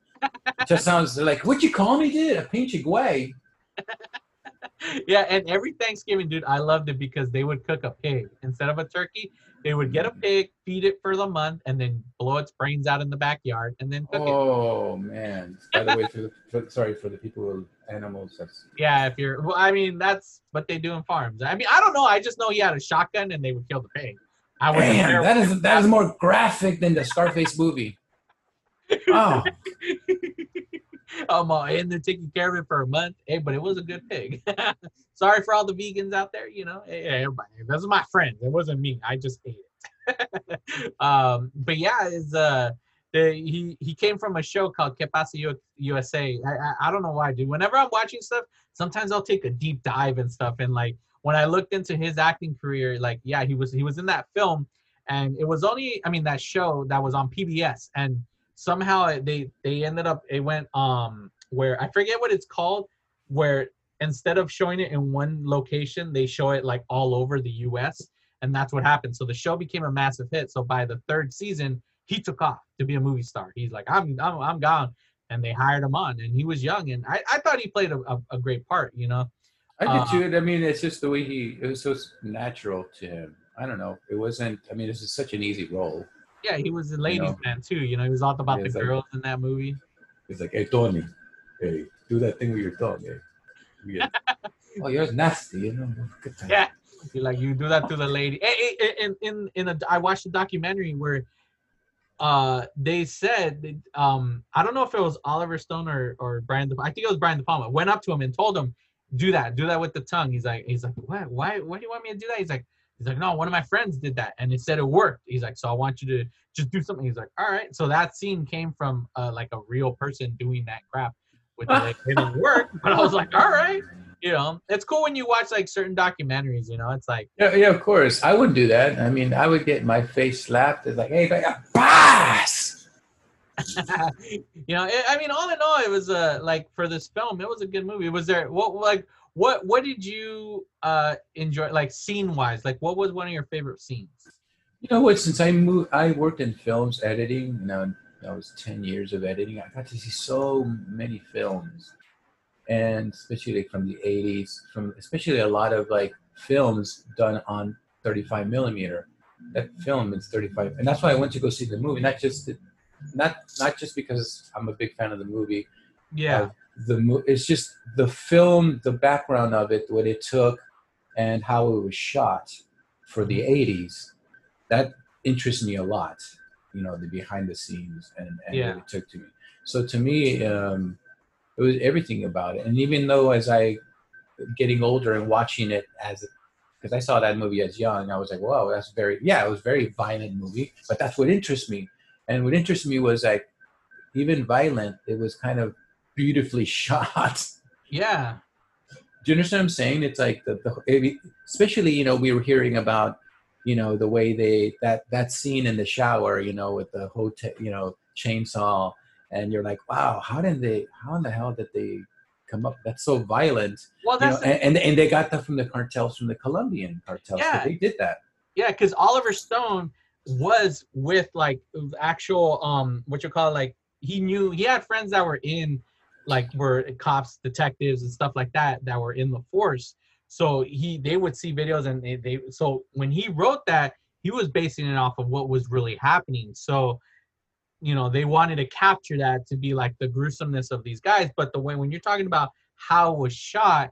It just sounds like what you call me, dude? A pinche guay. [laughs] yeah, and every Thanksgiving, dude, I loved it because they would cook a pig instead of a turkey. They would get a pig, feed it for the month, and then blow its brains out in the backyard, and then cook it. Oh man! By the way, for, for, sorry for the people with animals. That's Yeah, if you're, well, I mean, that's what they do in farms. I mean, I don't know. I just know he had a shotgun and they would kill the pig. I Damn, that is that is more graphic than the Scarface movie. [laughs] Oh, [laughs] I'm in there taking care of it for a month. Hey, but it was a good pig. [laughs] Sorry for all the vegans out there. You know, hey, everybody. Those are my friends. It wasn't me. I just ate it. [laughs] um, but yeah, is uh, the, he he came from a show called Que USA. I, I I don't know why, dude. Whenever I'm watching stuff, sometimes I'll take a deep dive and stuff. And like when I looked into his acting career, like yeah, he was he was in that film, and it was only I mean that show that was on PBS, and somehow they they ended up it went um where I forget what it's called, where instead of showing it in one location, they show it like all over the U.S. And that's what happened. So the show became a massive hit. So by the third season, he took off to be a movie star. He's like, I'm I'm I'm gone. And they hired him on, and he was young, and I, I thought he played a, a, a great part, you know. I Uh, did too. I mean, it's just the way he. It was so natural to him. I don't know. It wasn't. I mean, this is such an easy role. Yeah, he was a ladies' know. man too. You know, he was all about Yeah, the it's like- girls in that movie. It's like, hey Tony, hey, do that thing with your tongue. Hey. Yeah. [laughs] oh, yours nasty. You know. Yeah. You like you do that to the lady. Eh, eh, eh, In in in a I watched a documentary where uh they said um I don't know if it was Oliver Stone or or Brian De, I think it was Brian De Palma went up to him and told him do that do that with the tongue. He's like he's like what why why do you want me to do that? He's like He's like, no, one of my friends did that, and it said it worked. He's like, so I want you to just do something. He's like, all right. So that scene came from uh, like a real person doing that crap, which like, [laughs] it didn't work. But I was like, all right. You know, it's cool when you watch like certain documentaries. You know, it's like, Yeah, yeah, of course. I wouldn't do that. I mean, I would get my face slapped. It's like, hey, like, boss. [laughs] you know, it, I mean, all in all, it was uh, like for this film, it was a good movie. Was there what like what what did you uh enjoy like scene wise? Like, what was one of your favorite scenes? You know what? Since I moved, I worked in films editing. You know, that was ten years of editing. I got to see so many films, and especially from the '80s, from especially a lot of like films done on 35 millimeter. That film is 35, and that's why I went to go see the movie. Not just the, not not just because I'm a big fan of the movie. Yeah, the it's just the film, the background of it, what it took, and how it was shot for the '80s. That interests me a lot. You know, the behind the scenes and, and Yeah. what it took to me. So to me, um, it was everything about it. And even though as I getting older and watching it as because I saw that movie as young, I was like, wow, that's very yeah, it was a very violent movie, but that's what interests me. And what interests me was like even violent, it was kind of beautifully [laughs] shot. yeah, Do you understand what I'm saying? It's like the, the especially you know we were hearing about you know the way they that that scene in the shower you know with the hotel you know chainsaw and you're like wow how did they how in the hell did they come up that's so violent well, you know that's and, and they got that from the cartels from the Colombian cartels Yeah. they did that yeah, because Oliver Stone was with like actual um what you call it, like he knew he had friends that were in like were cops, detectives, and stuff like that that were in the force. So he they would see videos and they, they so when he wrote that he was basing it off of what was really happening. So you know they wanted to capture that to be like the gruesomeness of these guys, but the way when you're talking about how it was shot,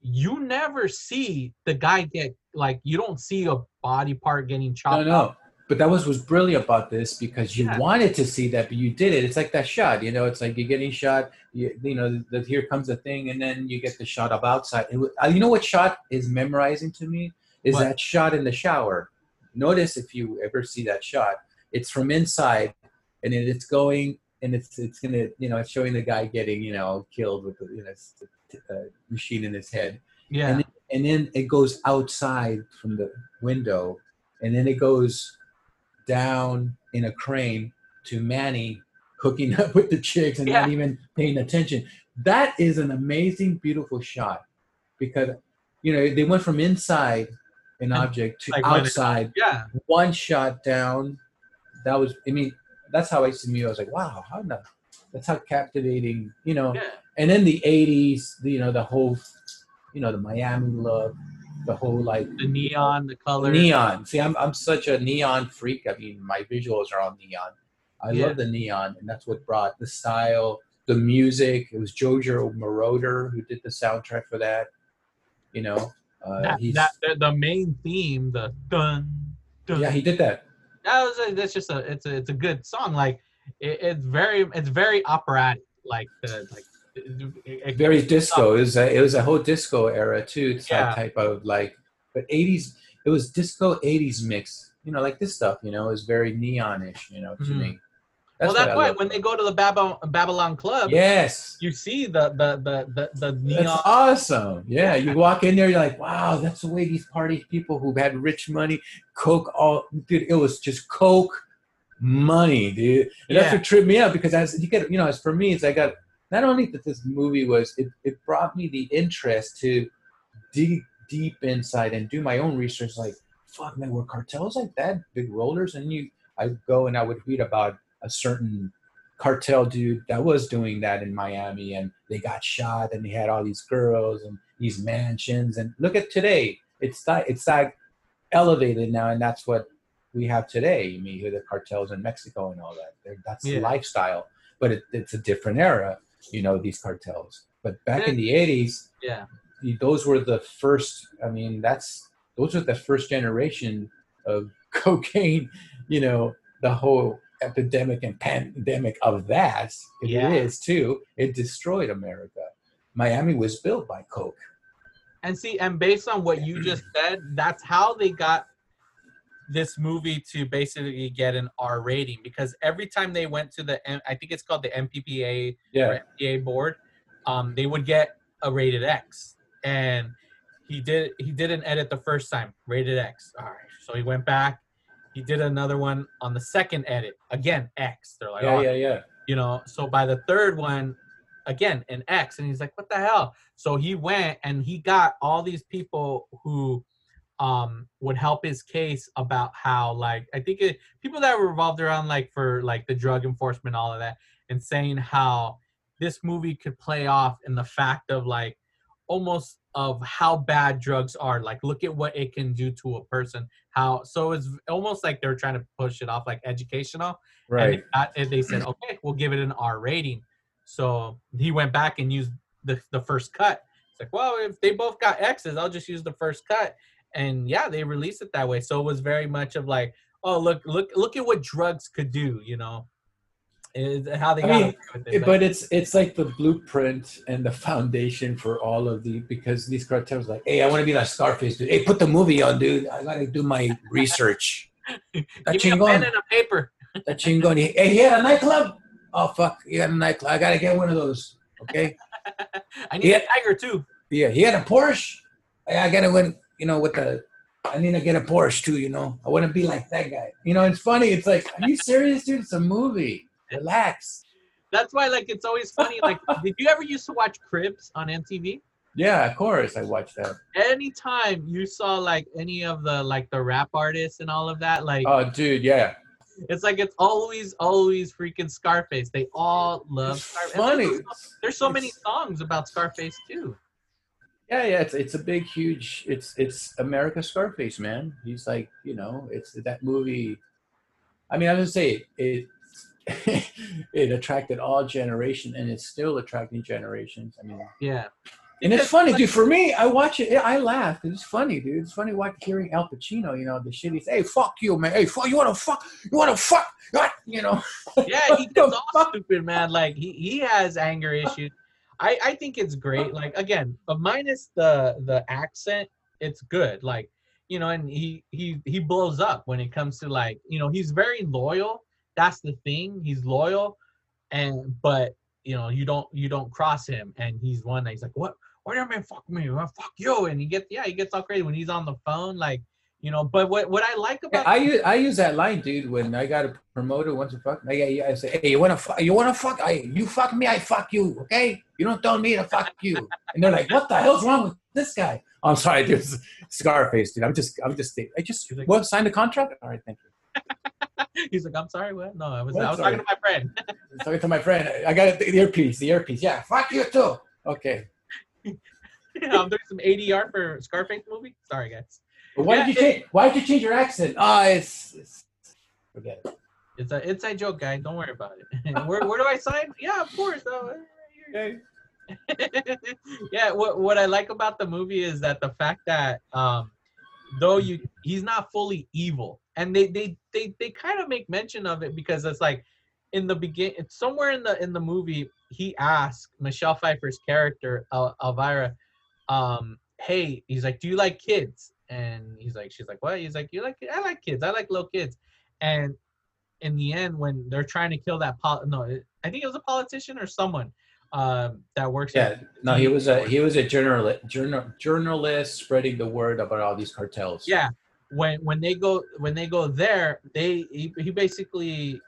you never see the guy get like you don't see a body part getting no chopped no up. But that was was brilliant about this because you Yeah. wanted to see that but you did it it's like that shot you know it's like you're getting shot you, you know the, here comes the thing and then you get the shot of outside it, wa- uh, you know what shot is memorizing to me is What? that shot in the shower notice if you ever see that shot it's from inside and then it's going and it's it's gonna you know it's showing the guy getting you know killed with the you know uh, machine in his head Yeah. and, and then it goes outside from the window and then it goes down in a crane to Manny hooking up with the chicks and not even paying attention. That is an amazing, beautiful shot because you know they went from inside an object to like, when it- outside, yeah. one shot down. That was, I mean, that's how I see me. I was like, wow, how the, that's how captivating, you know. Yeah. And then the '80s, the, you know, the whole, you know, the Miami look, the whole like The neon, the color. neon. See, I'm I'm such a neon freak. I mean, my visuals are all neon. I Yeah. love the neon, and that's what brought the style, the music. It was Giorgio Moroder who did the soundtrack for that. You know, uh, That, that the, the main theme, the dun, dun. yeah, he did that. that was a, that's just a it's a it's a good song. Like it, it's very it's very operatic. Like the like Very disco. It was a, it was a whole disco era too. It's Yeah. that type of like, but '80s. It was disco '80s mix. You know, like this stuff. You know, is very neonish. You know, to Mhm. me. well, that's why when they go to the Babylon, Babylon Club. Yes. you see the the the the, the neon. That's awesome. Yeah, you walk in there, you're like, wow, that's the way these party people who had rich money, coke all, dude. It was just coke money, dude. And that's what tripped me out because as you get, you know, as for me, it's I got not only that this movie was, it, it brought me the interest to dig deep inside and do my own research. Like, fuck, man, were cartels like that, big rollers? And you, I go and I would read about a certain cartel dude that was doing that in Miami and they got shot and they had all these girls and these mansions and look at today it's that it's that elevated now and that's what we have today I mean you hear the cartels in Mexico and all that They're, that's the lifestyle but it, it's a different era you know these cartels but back in the 80s yeah. those were the first i mean that's those are the first generation of [laughs] cocaine you know the whole epidemic and pandemic of that it Yeah. is too it destroyed america miami was built by coke And see, and based on what you just said, that's how they got this movie to basically get an R rating because every time they went to the I think it's called the MPPA Yeah. FDA board, um, they would get a rated X, and he did he didn't edit the first time, rated X. All right, so he went back, he did another one on the second edit, again X. They're like, Yeah, oh, yeah, yeah. you know. So by the third one, again an X, and he's like, what the hell? So he went and he got all these people who um would help his case about how like I think it, people that were revolved around like for like the drug enforcement all of that and saying how this movie could play off in the fact of like almost of how bad drugs are like look at what it can do to a person how so it's almost like they're trying to push it off like educational and Right. got- and they said okay we'll give it an r rating. So he went back and used the, the first cut. It's like well if they both got x's i'll just use the first cut and yeah they released it that way so it was very much of like oh look look look at what drugs could do you know is how they I got mean, it. But it's it's like the blueprint and the foundation for all of the because these cartels like, hey, I want to be like Scarface, dude. Hey, put the movie on, dude. I gotta do my research. [laughs] That give me a pen chingon, and a paper [laughs] that chingon. He- Hey, he had a nightclub. Oh fuck, he had a nightclub. I gotta get one of those. Okay. [laughs] i need Yeah. a tiger too Yeah, he had a Porsche. I gotta win. You know, with the. I need to get a Porsche too. You know, I want to be like that guy. You know, it's funny. It's like, are you serious, dude? It's a movie. Relax. that's why like it's always funny like [laughs] did you ever used to watch cribs on mtv Yeah, of course. I watched that. anytime you saw like any of the like the rap artists and all of that like Oh, dude, yeah. it's like it's always always freaking scarface they all love scarface Funny. there's, there's so many songs about scarface too Yeah, yeah. It's it's a big, huge. It's it's America Scarface, man. He's like, you know, it's that movie. I mean, I would say it. [laughs] it attracted all generation, and it's still attracting generations. I mean, yeah and it's funny, dude. For me, I watch it. I laugh. It's funny, dude. It's funny watching hearing Al Pacino. You know, the shit he's. Hey, fuck you, man. Hey, fuck. You wanna fuck? You wanna fuck? What? You know. yeah he [laughs] gets all fuck? stupid man like he, he has anger issues i i think it's great like again but minus the the accent it's good like you know and he he he blows up when it comes to like you know he's very loyal that's the thing he's loyal and but you know you don't you don't cross him and he's one that he's like what? Why do you mean fuck me? Well, fuck you? And he gets yeah he gets all crazy when he's on the phone like you know but what what i like about I use I use that line, dude. When I got a promoter once to fuck, I, I say, "Hey, you wanna fuck? You wanna fuck? I you fuck me, I fuck you. Okay? You don't tell me to fuck you." And they're like, "What the hell's wrong with this guy?" Oh, I'm sorry, dude. Scarface, dude. I'm just, I'm just, I just, like- what? Signed the contract? All right, thank you. [laughs] he's like i'm sorry what no i was What? i was Sorry. talking to my friend [laughs] talking to my friend. I got the earpiece. The earpiece. Yeah, fuck you too. Okay. [laughs] I'm doing some ADR for Scarface movie. Sorry, guys. But why Yeah, did you change? Why did you change your accent? Ah, it's, it's forget it. It's an inside joke, guy. Don't worry about it. [laughs] where, where do I sign? Yeah, of course. Oh, right here. [laughs] yeah. What what I like about the movie is that the fact that um, though you he's not fully evil, and they they they they kind of make mention of it because it's like in the begin it's somewhere in the in the movie he asks Michelle Pfeiffer's character El- Elvira, um, hey, he's like, do you like kids? And he's like, she's like, what? He's like, you like? I like kids. I like little kids. And in the end, when they're trying to kill that pol, no, I think it was a politician or someone um, that works. Yeah, at- no, he was a he was a journalist, journal, journalist spreading the word about all these cartels. Yeah, when when they go when they go there, they he, he basically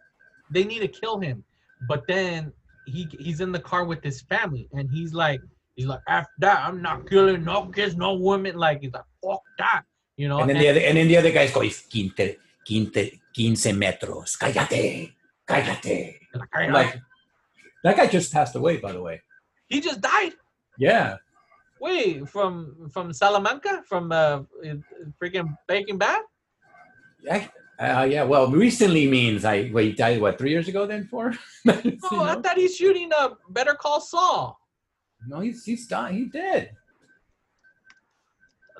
they need to kill him, but then he he's in the car with his family, and he's like he's like after that I'm not killing no kids, no women. Like he's like fuck that, you know. and then the other and then the other guys go, "Quinte, quinte, quince metros, cállate, cállate." I'm like, that guy just passed away, by the way. he just died. Yeah, Wait, from from Salamanca, from uh, freaking Breaking Bad. yeah, uh, yeah. Well, recently means I wait. He died what three years ago? Then four? [laughs] You Oh, I thought he's shooting a Better Call Saul. No, he's he's dying. He did.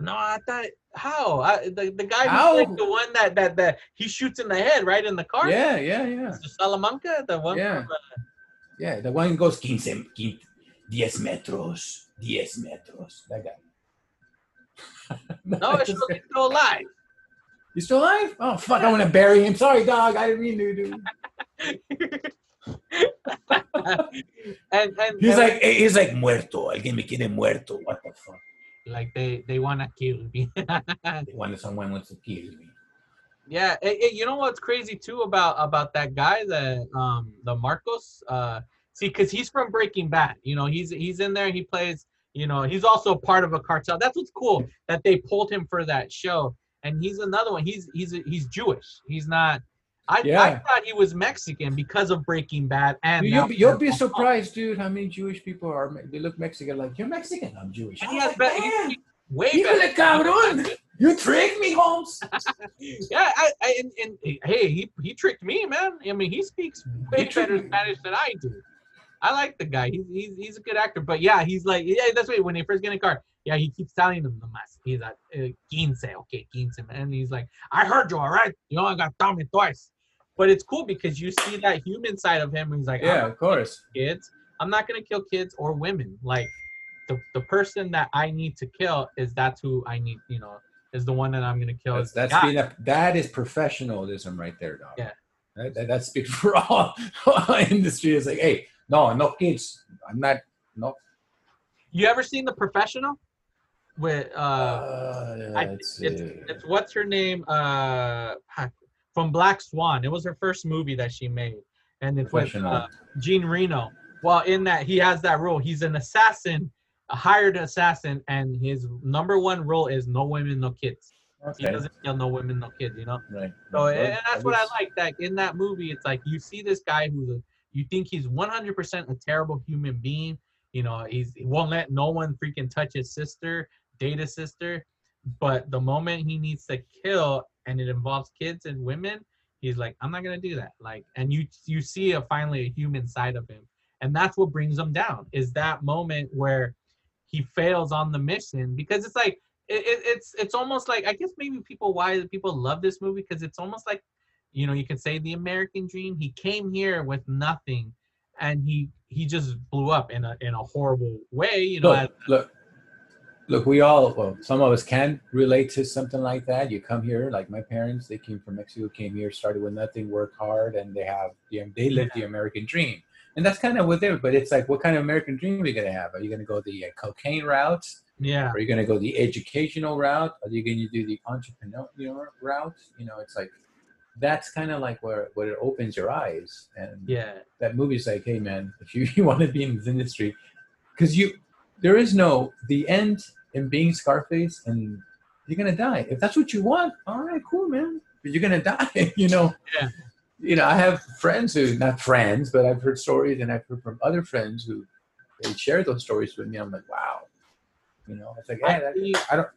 No, I thought how I, the the guy How? like the one that that that he shoots in the head right in the car. Yeah, yeah, yeah, Salamanca, the one. Yeah. From, uh, yeah. The one goes quince, quince, diez metros, diez metros. That guy. no, [laughs] it's still, he's still alive. You still alive? Oh fuck! I want to bury him. Sorry, dog. I didn't mean to, dude. [laughs] and and He's and, like, he's like muerto. Alguien me quiere muerto. What? Like they they want to kill me. [laughs] They want someone wants to kill me. Yeah, eh, eh, you know what's crazy too about about that guy that um the Marcos uh see cuz he's from Breaking Bad. You know, he's he's in there, he plays, you know, he's also part of a cartel. That's what's cool that they pulled him for that show. And he's another one. He's he's he's Jewish. He's not I, I thought he was Mexican because of Breaking Bad and You'll be, you'll be surprised, dude. How many Jewish people are? They look Mexican. Like you're Mexican. I'm Jewish. And he has like, "Damn, he's way better. cabrón. You tricked me, Holmes. [laughs] Yeah, I, I and, and hey, he he tricked me, man. I mean, he speaks way He better. Spanish than I do. I like the guy. He's he's he's a good actor. But yeah, he's like yeah, that's right. When they first get in the car, yeah, he keeps telling them the mas. He's like uh, quince, okay, quince, man. And he's like, I heard you, all right. You only got to tell me twice. But it's cool because you see that human side of him. He's like, Yeah, of course. kids. I'm not gonna kill kids or women. Like the the person that I need to kill is that's who I need. You know, is the one that I'm gonna kill. That's, that's being a, that is professionalism right there, dog. Yeah. That, that, that speaks [laughs] for all, all industry. It's like, hey, no, no kids. I'm not. No. You ever seen The Professional? With uh, Uh, I, it's it's what's her name? Uh, from Black Swan. It was her first movie that she made, and it's with uh, Jean Reno. Well, in that he has that role. He's an assassin, a hired assassin, and his number one role is no women, no kids. He doesn't kill no women, no kids. You know. Right. So and that's at what I like. That in that movie, it's like you see this guy who's a you think he's 100% a terrible human being. You know, he's he won't let no one freaking touch his sister, date his sister. But the moment he needs to kill and it involves kids and women, he's like, I'm not gonna do that. Like, and you you see a finally a human side of him, and that's what brings him down. Is that moment where he fails on the mission because it's like it, it, it's it's almost like I guess maybe people why people love this movie because it's almost like you know you could say the American dream. He came here with nothing, and he he just blew up in a in a horrible way. You know, look, as- look, look. We all, well, some of us can relate to something like that. You come here, like my parents. They came from Mexico, came here, started with nothing, worked hard, and they have the they live the American dream. And that's kind of what they're. But it's like, what kind of American dream are you gonna have? Are you gonna go the uh, cocaine route? yeah, Are you gonna go the educational route? Are you gonna do the entrepreneurial route? You know, it's like that's kind of like where where it opens your eyes and yeah, that movie's like, hey man, if you, [laughs] you want to be in this industry, because you there is no the end in being Scarface and you're gonna die. If that's what you want, all right, cool, man. But you're gonna [laughs] die, you know. Yeah. You know, I have friends who not friends, but I've heard stories and I've heard from other friends who they share those stories with me. I'm like, wow. You know, it's like, I hey, that, I don't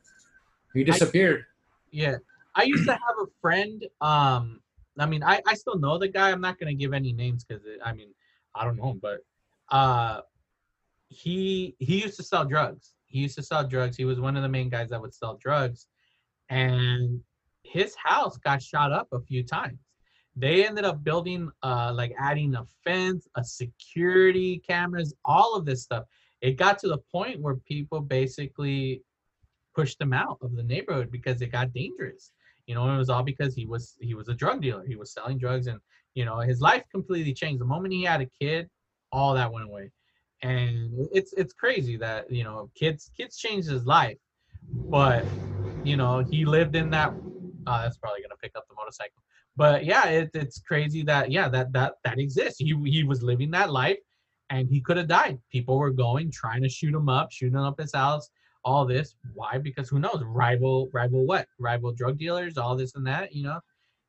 he disappeared. yeah. I used to have a friend. Um, I mean, I I still know the guy. I'm not gonna give any names because I mean, I don't know him, but uh, he he used to sell drugs. He used to sell drugs. He was one of the main guys that would sell drugs, and his house got shot up a few times. They ended up building, uh, like adding a fence, a security cameras, all of this stuff. It got to the point where people basically pushed him out of the neighborhood because it got dangerous. You know, it was all because he was he was a drug dealer. He was selling drugs, and you know his life completely changed the moment he had a kid. All that went away, and it's it's crazy that you know kids kids changed his life, but you know he lived in that. Oh, that's probably gonna pick up the motorcycle. But yeah, it, it's crazy that yeah that that that exists. He he was living that life, and he could have died. People were going trying to shoot him up, shooting up his house all this. Why? Because who knows? Rival, rival what? Rival drug dealers, all this and that. You know,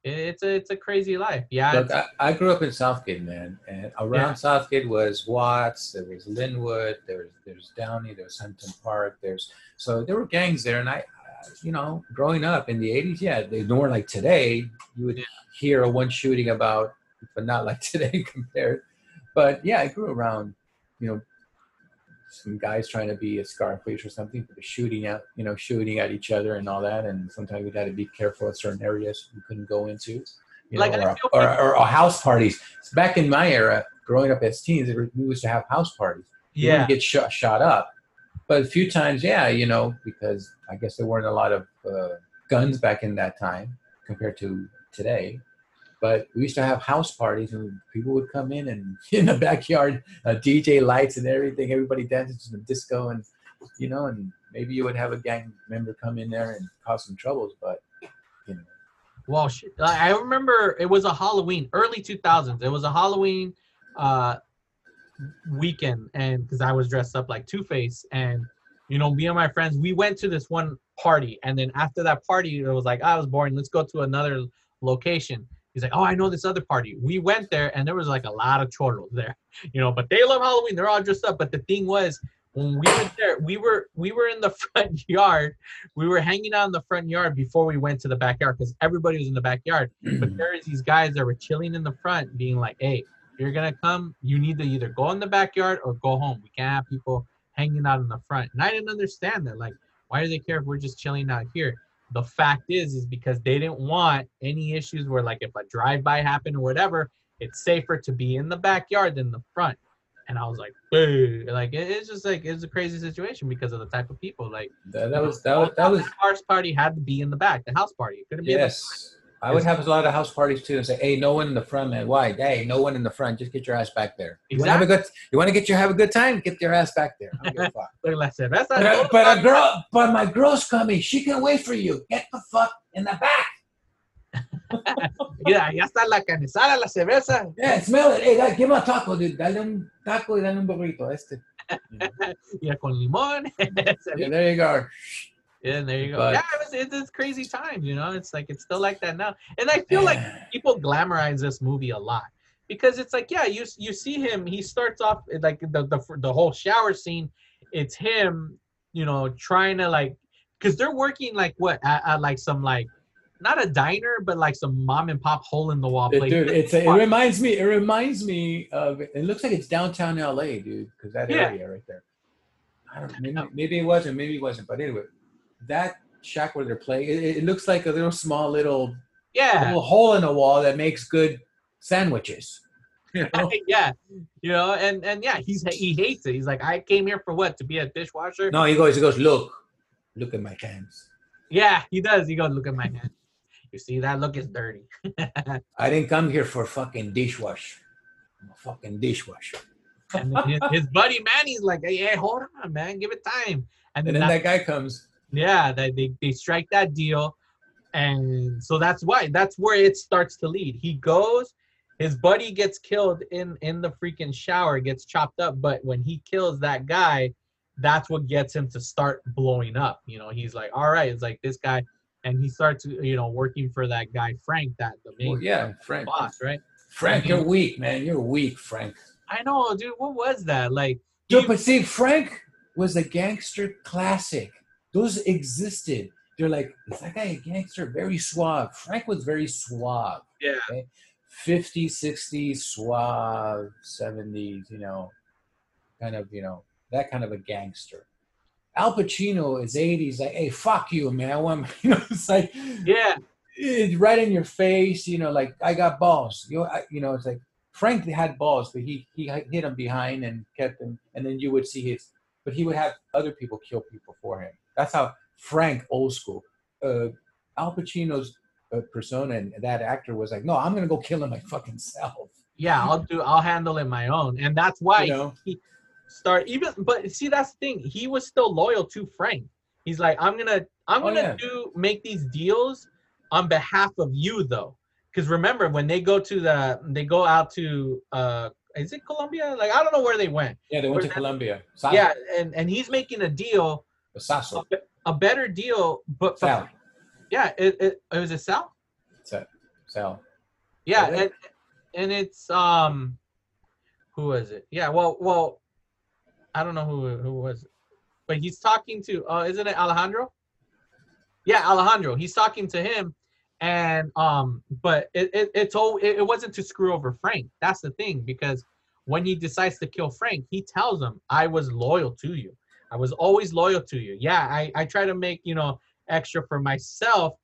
it's a it's a crazy life. Yeah, Look, I, I grew up in Southgate, man, and around Yeah. Southgate was Watts, there was Lynwood, there was there's Downey, there was Huntington Park, there's so there were gangs there, and I, you know, growing up in the '80s, yeah, they weren't like today. You would hear a one shooting about, but not like [laughs] today compared. But yeah, I grew around, you know, some guys trying to be a Scarface or something, but shooting at, you know, shooting at each other and all that, and sometimes we got to be careful at certain areas we couldn't go into you Like, know, or, or, or, or house parties. Back in my era, growing up as teens, we used to have house parties. You yeah, get shot, shot up, but a few times, yeah, you know, because I guess there weren't a lot of uh, guns back in that time. compared to today. But we used to have house parties, and people would come in and [laughs] in the backyard, uh, DJ lights and everything. Everybody dancing to the disco, and you know, and maybe you would have a gang member come in there and cause some troubles. But you know, Well. I remember it was a Halloween, early 2000s. It was a Halloween uh, weekend, and because I was dressed up like Two Face, and you know, me and my friends, we went to this one party, and then after that party, it was like, "Ah, I was boring. Let's go to another location. He's like, oh, I know this other party. We went there, and there was like a lot of chorros there, [laughs] you know. But they love Halloween. They're all dressed up. But the thing was, when we went there, we were we were in the [laughs] front yard. We were hanging out in the front yard before we went to the backyard because everybody was in the backyard. [clears throat] But there is these guys that were chilling in the front, being like, "Hey, you're gonna come, you need to either go in the backyard or go home. We can't have people hanging out in the front." And I didn't understand that. Like, why do they care if we're just chilling out here? The fact is, is because they didn't want any issues where, like, if a drive-by happened or whatever, it's safer to be in the backyard than the front. And I was like, "Boo!" Like, it- it's just like it's a crazy situation because of the type of people. Like, that, that was that was that was the house party had to be in the back. The house party it couldn't be. in the yes. I would have a lot of house parties too, and say, "Hey, no one in the front, man. Why? Hey, no one in the front. Just get your ass back there. You want to have a good? You want to get your have a good time? Get your ass back there. I don't give a [laughs] fuck. Look, like I that's. But, a, but a girl, but my girl's coming. She can wait for you. Get the fuck in the back. [laughs] Mira, ya está la canesada, la cerveza. Yeah, smell it. Hey, give him a taco, dude. Dale un taco y dale un burrito. Este. [laughs] Yeah, con limón. Yeah, there you go. Yeah, there you go. But- yeah, it was, it's, it's crazy times, you know. It's like it's still like that now, and I feel like [sighs] people glamorize this movie a lot because it's like, yeah, you you see him. He starts off eh, like the the the whole shower scene. It's him, you know, trying to like, because they're working like what at, at like some like not a diner, but like some mom and pop hole in the wall place. dude, it's a, it reminds me. It reminds me of. It looks like it's downtown LA, dude, because that Yeah. area right there. I don't. Maybe, maybe it wasn't. Maybe it wasn't. But anyway, that shack where they're playing, it, it looks like a little small little, yeah, little hole in the wall that makes good sandwiches. You [laughs] know? yeah, you know, and and yeah, he's he hates it. He's like, I came here for what? To be a dishwasher? No, he goes. He goes. Look, look at my hands. Yeah, he does. He goes, look at my hands. You see that? Look, is dirty. [laughs] I didn't come here for fucking dishwash. I'm a fucking dishwasher. and his, his buddy Manny's like, hey, hey, hold on, man, give it time. And And then, then that, that guy comes. Yeah, they, they they strike that deal, and so that's why that's where it starts to lead. He goes, his buddy gets killed in in the freaking shower, gets chopped up, but when he kills that guy, that's what gets him to start blowing up. You know, he's like, all right, it's like this guy, and he starts, you know, working for that guy Frank, that the main Well, yeah, Frank. boss, right? Frank, you're weak, man. You're weak, Frank. I know, dude. What was that? Like, Dude, he- but see, Frank was a gangster classic. Those existed. They're like, is that guy a gangster? Very suave. Frank was very suave. yeah, 50s, 60s, suave, 70s, you know, kind of, you know, that kind of a gangster. Al Pacino is 80s, like, hey, fuck you, man. I want, [laughs] you know, it's like, yeah, it's right in your face, you know, like, I got balls. You know, I, you know it's like, Frank had balls, but he, he hit him behind and kept him, and then you would see his, but he would have other people kill people for him. That's how Frank, old school. Uh, Al Pacino's uh, persona and that actor was like, no, I'm gonna go kill him my fucking self. yeah. I'll do. I'll handle it my own, and that's why You know? he start even. But see, that's the thing. He was still loyal to Frank. He's like, I'm gonna, I'm Oh, gonna yeah. do make these deals on behalf of you, though. Because remember, when they go to the, they go out to, uh, is it Colombia? Like I don't know where they went. Yeah, they went to Where's? Colombia. Yeah, and and he's making a deal, Sosa. a better deal, but for, Sal. yeah, it, it, it was a Sal. Sa- Sal. Yeah, and and it's um, who was it? Yeah, well, well, I don't know who who was it, but he's talking to. Uh, isn't it Alejandro? Yeah, Alejandro. He's talking to him, and um, but it it it's all it, it wasn't to screw over Frank. That's the thing because when he decides to kill Frank, he tells him, "I was loyal to you. I was always loyal to you. Yeah, I I try to make you know extra for myself."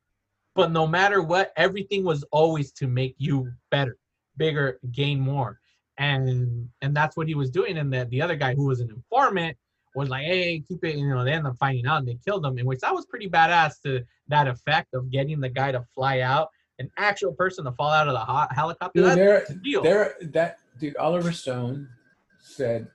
but no matter what everything was always to make you better bigger gain more and and that's what he was doing and that the other guy who was an informant was like, hey, keep it. You know, they end up finding out and they killed him. In which that was pretty badass to that effect of getting the guy to fly out, an actual person to fall out of the hot helicopter. Dude, there, there, that dude, Oliver Stone said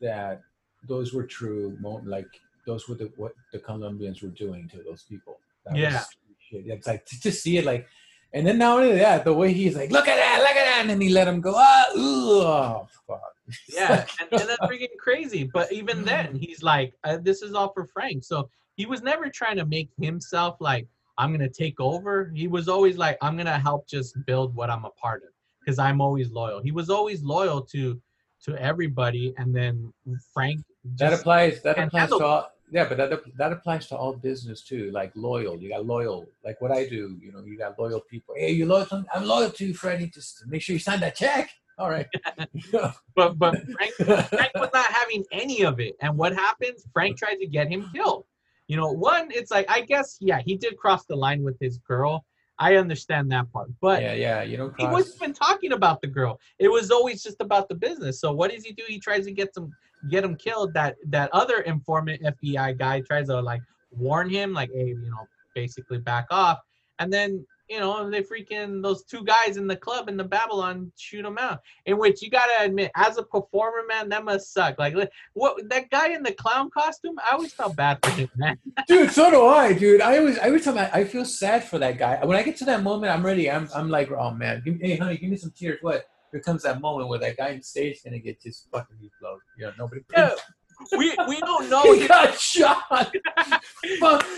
that those were true. Like those were the what the Colombians were doing to those people. That Yeah. shit. It's like to just see it like, and then not only that, the way he's like, look at that, look at that, and then he let him go. Ah, ooh, oh, fuck. Yeah, and, and that's freaking crazy. But even then, he's like, uh, "This is all for Frank." So he was never trying to make himself like, "I'm gonna take over." He was always like, "I'm gonna help just build what I'm a part of," because I'm always loyal. He was always loyal to to everybody, and then Frank. That applies. That applies handle to all. Yeah, but that that applies to all business too. Like loyal, you got loyal. Like what I do, you know, you got loyal people. Hey, you loyal? To, I'm loyal to you, Freddie. Just make sure you sign that check. All right. [laughs] [laughs] But but Frank, Frank was not having any of it. And what happens? Frank tried to get him killed. You know, one, it's like I guess yeah, he did cross the line with his girl. I understand that part, but yeah, yeah. You don't he wasn't even talking about the girl. It was always just about the business. So what does he do? He tries to get some get him killed. That that other informant FBI guy tries to like warn him, like, hey, you know, basically back off. And then you know they freaking those two guys in the club in the Babylon shoot them out. In which you gotta admit, as a performer, man, that must suck. Like what that guy in the clown costume, I always felt bad for him, man. [laughs] dude so do i dude. I always every time I, I feel sad for that guy. When i get to that moment i'm ready. I'm, I'm like oh man. Give me, hey honey give me some tears. What? Here comes that moment where that guy on stage is gonna get just fucking explode you know nobody Yeah, [laughs] we we don't know. [laughs] he got shot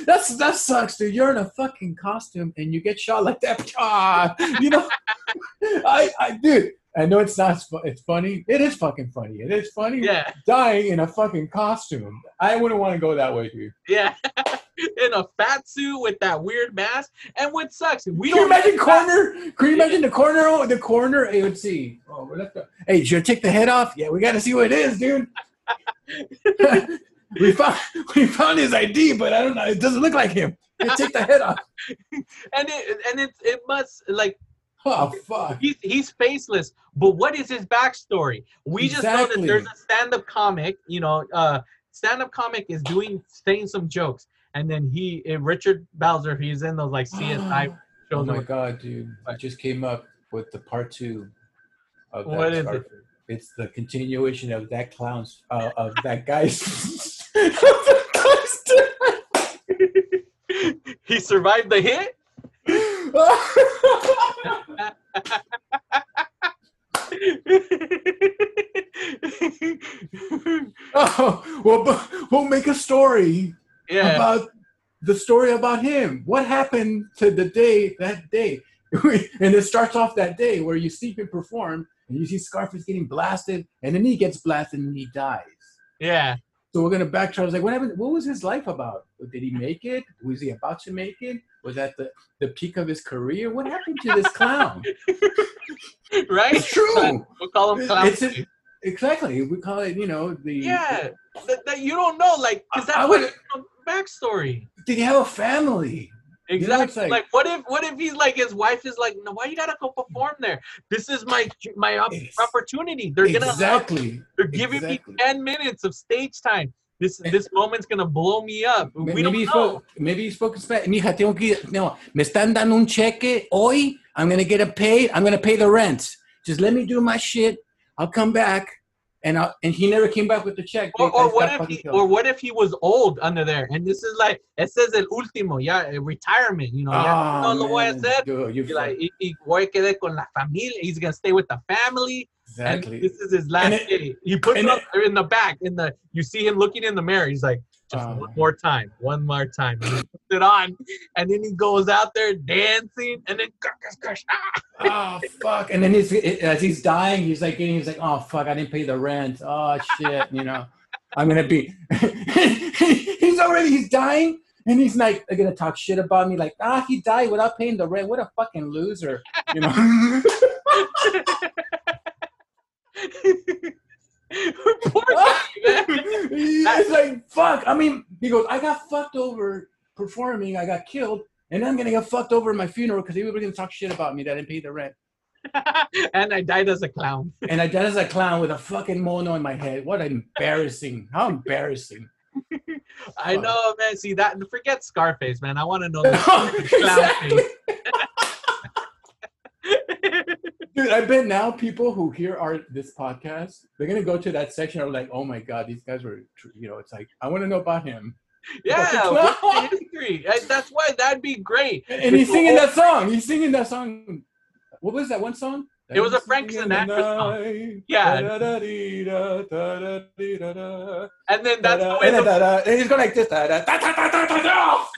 that's that sucks dude you're in a fucking costume and you get shot like that [laughs] ah, you know i i dude i know it's not it's funny it is fucking funny it is funny Yeah. dying in a fucking costume i wouldn't want to go that way dude Yeah, [laughs] in a fat suit with that weird mask. And what sucks, we Can you imagine that- corner? Can you imagine the corner? The corner. Hey, let's see. Oh, we're left. Hey, did you take the head off? Yeah, we got to see what it is, dude. [laughs] we found we found his ID, but I don't know. It doesn't look like him. Hey, take the head off. [laughs] And it and it it must like Oh fuck. he's he's faceless. But what is his backstory? We just know that there's a stand-up comic. You know, uh, stand-up comic is doing saying some jokes, and then he uh, Richard Belzer. He's in those like CSI [gasps] Oh my god, dude! I just came up with the part two of that. What is it? It's the continuation of that clown's uh, of that guy's. of that guy's he survived the hit. oh, well, we'll make a story yeah. about the story about him. What happened to the day that day? [laughs] and it starts off that day where you see him perform, and you see Scarface getting blasted, and then he gets blasted and he dies. Yeah. So we're gonna backtrack. I was like, what happened? What was his life about? Did he make it? Was he about to make it? Was that the, the peak of his career? What happened to this clown? [laughs] Right. It's true. We'll call him clown. It's a- exactly. We call it, you know, the yeah. That, that you don't know, like, because I- I would- a backstory. Did he have a family? Exactly. like- what if what if he's like his wife is like, no, why you gotta go perform there? This is my my op- opportunity. They're gonna exactly. they're giving exactly. me ten minutes of stage time. This eh. this moment's gonna blow me up. We maybe don't know. spoke. Maybe he spoke in Spanish. Mija, tengo que no. Me están dando un cheque hoy. I'm gonna get a pay. I'm gonna pay the rent. Just let me do my shit. I'll come back. And I, and he never came back with the check. Or, or what if he, or what if he was old under there? And this is like it says el último, yeah, retirement. You know, ya Ah, no lo voy a hacer. dude, you like, y, y voy a quedar con la familia. He's gonna stay with the family. exactly. And this is his last it- day. He puts it up in the back. In the you see him looking in the mirror. He's like, just Oh, one more time, one more time. And he puts it on, and then he goes out there dancing, and then ah! oh fuck! And then he's as he's dying, he's like getting, he's like, oh fuck, I didn't pay the rent. Oh shit, you know, I'm gonna be. [laughs] he's already he's dying, and he's like they're gonna talk shit about me, like ah, he died without paying the rent. What a fucking loser, you know. [laughs] [laughs] Poor guy, [laughs] man. it's like fuck. I mean, he goes, I got fucked over performing. I got killed, and I'm gonna get fucked over at my funeral because everybody's gonna talk shit about me that I didn't pay the rent. [laughs] and I died as a clown. and I died as a clown with a fucking mono in my head. What embarrassing! How embarrassing! [laughs] I know, man. See that? Forget Scarface, man. I want to know. The exactly. face. Dude, I bet now people who hear our this podcast, they're gonna go to that section. Are like, oh my god, these guys were, you know, it's like I want to know about him. [laughs] yeah, [laughs] what's the history? That's why that'd be great. And, and he's singing that song. He's singing that song. What was that one song? It was a Frank Sinatra song. Yeah. And then that's the way the and he's going like this. Oh,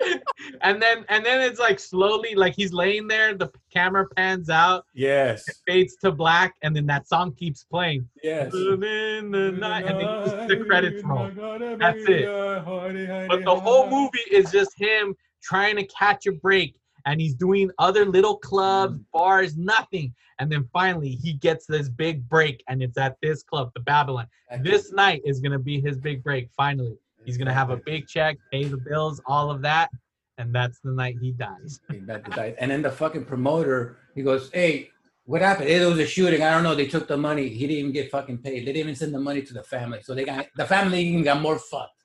[laughs] and then and then it's like slowly like he's laying there the camera pans out Yes. fades to black and then that song keeps playing. Yes. in the night and then the credits roll. That's it. but the whole movie is just him trying to catch a break and he's doing other little clubs bars nothing. And then finally he gets this big break and it's at this club the babylon. This night is going to be his big break finally he's going to have a big check pay the bills all of that and that's the night he dies He. And then the fucking promoter, he goes, "Hey, what happened? It was a shooting. I don't know. They took the money. He didn't even get fucking paid. They didn't even send the money to the family. So they got the family even got more fucked.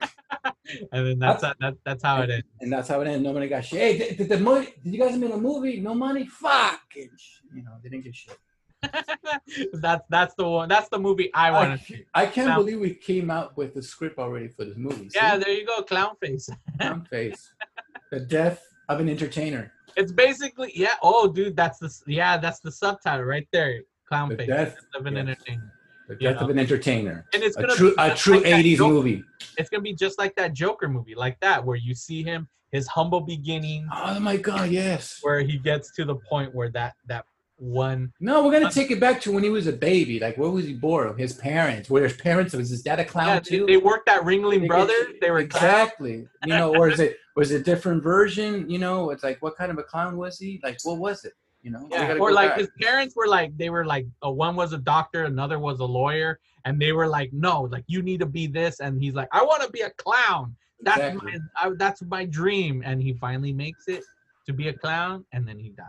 [laughs] and then that's that, that's how it is And that's how it ended. Nobody got shit. Hey, did, did the money? Did you guys make a movie? No money? Fuck. And you know, they didn't get shit. [laughs] that's that's the one that's the movie i want I, to see I can't Now- believe we came out with the script already for this movie. See? yeah there you go clown face Clown [laughs] face. The death of an entertainer. It's basically yeah. Oh, dude, that's the yeah, that's the subtitle right there. Clown The face death- of an yes. entertainer, The You death of an entertainer. and it's A gonna true, be a true like 80s movie. It's gonna be just like that Joker movie, like that, where you see him his humble beginnings, Oh my God, yes. where he gets to the point where that that one. No, we're gonna take it back to when he was a baby. Like, where was he born? His parents. Were his parents? Was his dad a clown Yeah, too? they, they worked that Ringling Brothers. They were clowns. exactly. You know, or is it [laughs] was it a different version? You know, it's like what kind of a clown was he? Like, what was it? You know, Yeah, or like back. his parents were like they were like uh, one was a doctor, another was a lawyer, and they were like, no, like you need to be this, and he's like, I want to be a clown. That's Exactly. my I, that's my dream, and he finally makes it to be a clown, and then he dies.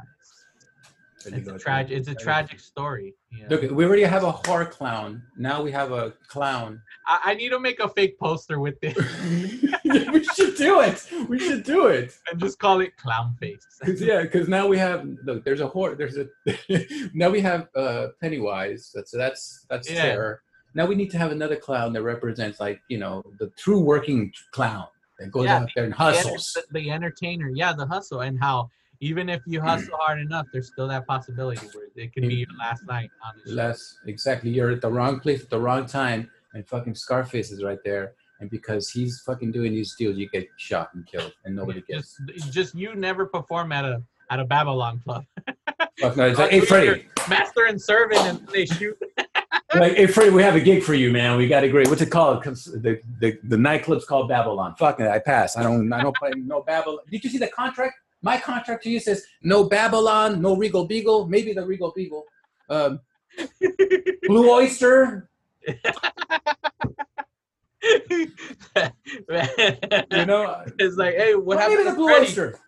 It's a tragic. It's a There you go. tragic story. you know. Look, we already have a horror clown. Now we have a clown. I, I need to make a fake poster with this [laughs] we should do it. We should do it. and just call it clown face. Cause yeah, because now we have look. There's a horror. There's a [laughs] now we have uh Pennywise. That's that's that's Yeah. terror. Now we need to have another clown that represents like you know the true working clown that goes Yeah, out there and hustles. The, the entertainer, yeah, the hustle, and how even if you hustle hard enough, there's still that possibility where it could be your last night on the show. Less exactly. You're at the wrong place at the wrong time, and fucking Scarface is right there. And because he's fucking doing these deals, you get shot and killed, and nobody gets. just just you never perform at a at a Babylon club. [laughs] Fuck no, it's like, hey Freddie, Master and servant, and they shoot. [laughs] like, hey Freddie, we have a gig for you, man. We got a great. What's it called? The, the the nightclub's called Babylon. Fuck it, I pass. I don't I don't play no Babylon. Did you see the contract? My contract to you says no Babylon, no Regal Beagle, maybe the Regal Beagle, um, [laughs] Blue Oyster. You know, it's like, hey, what Well, happened maybe the Blue Freddie? Oyster.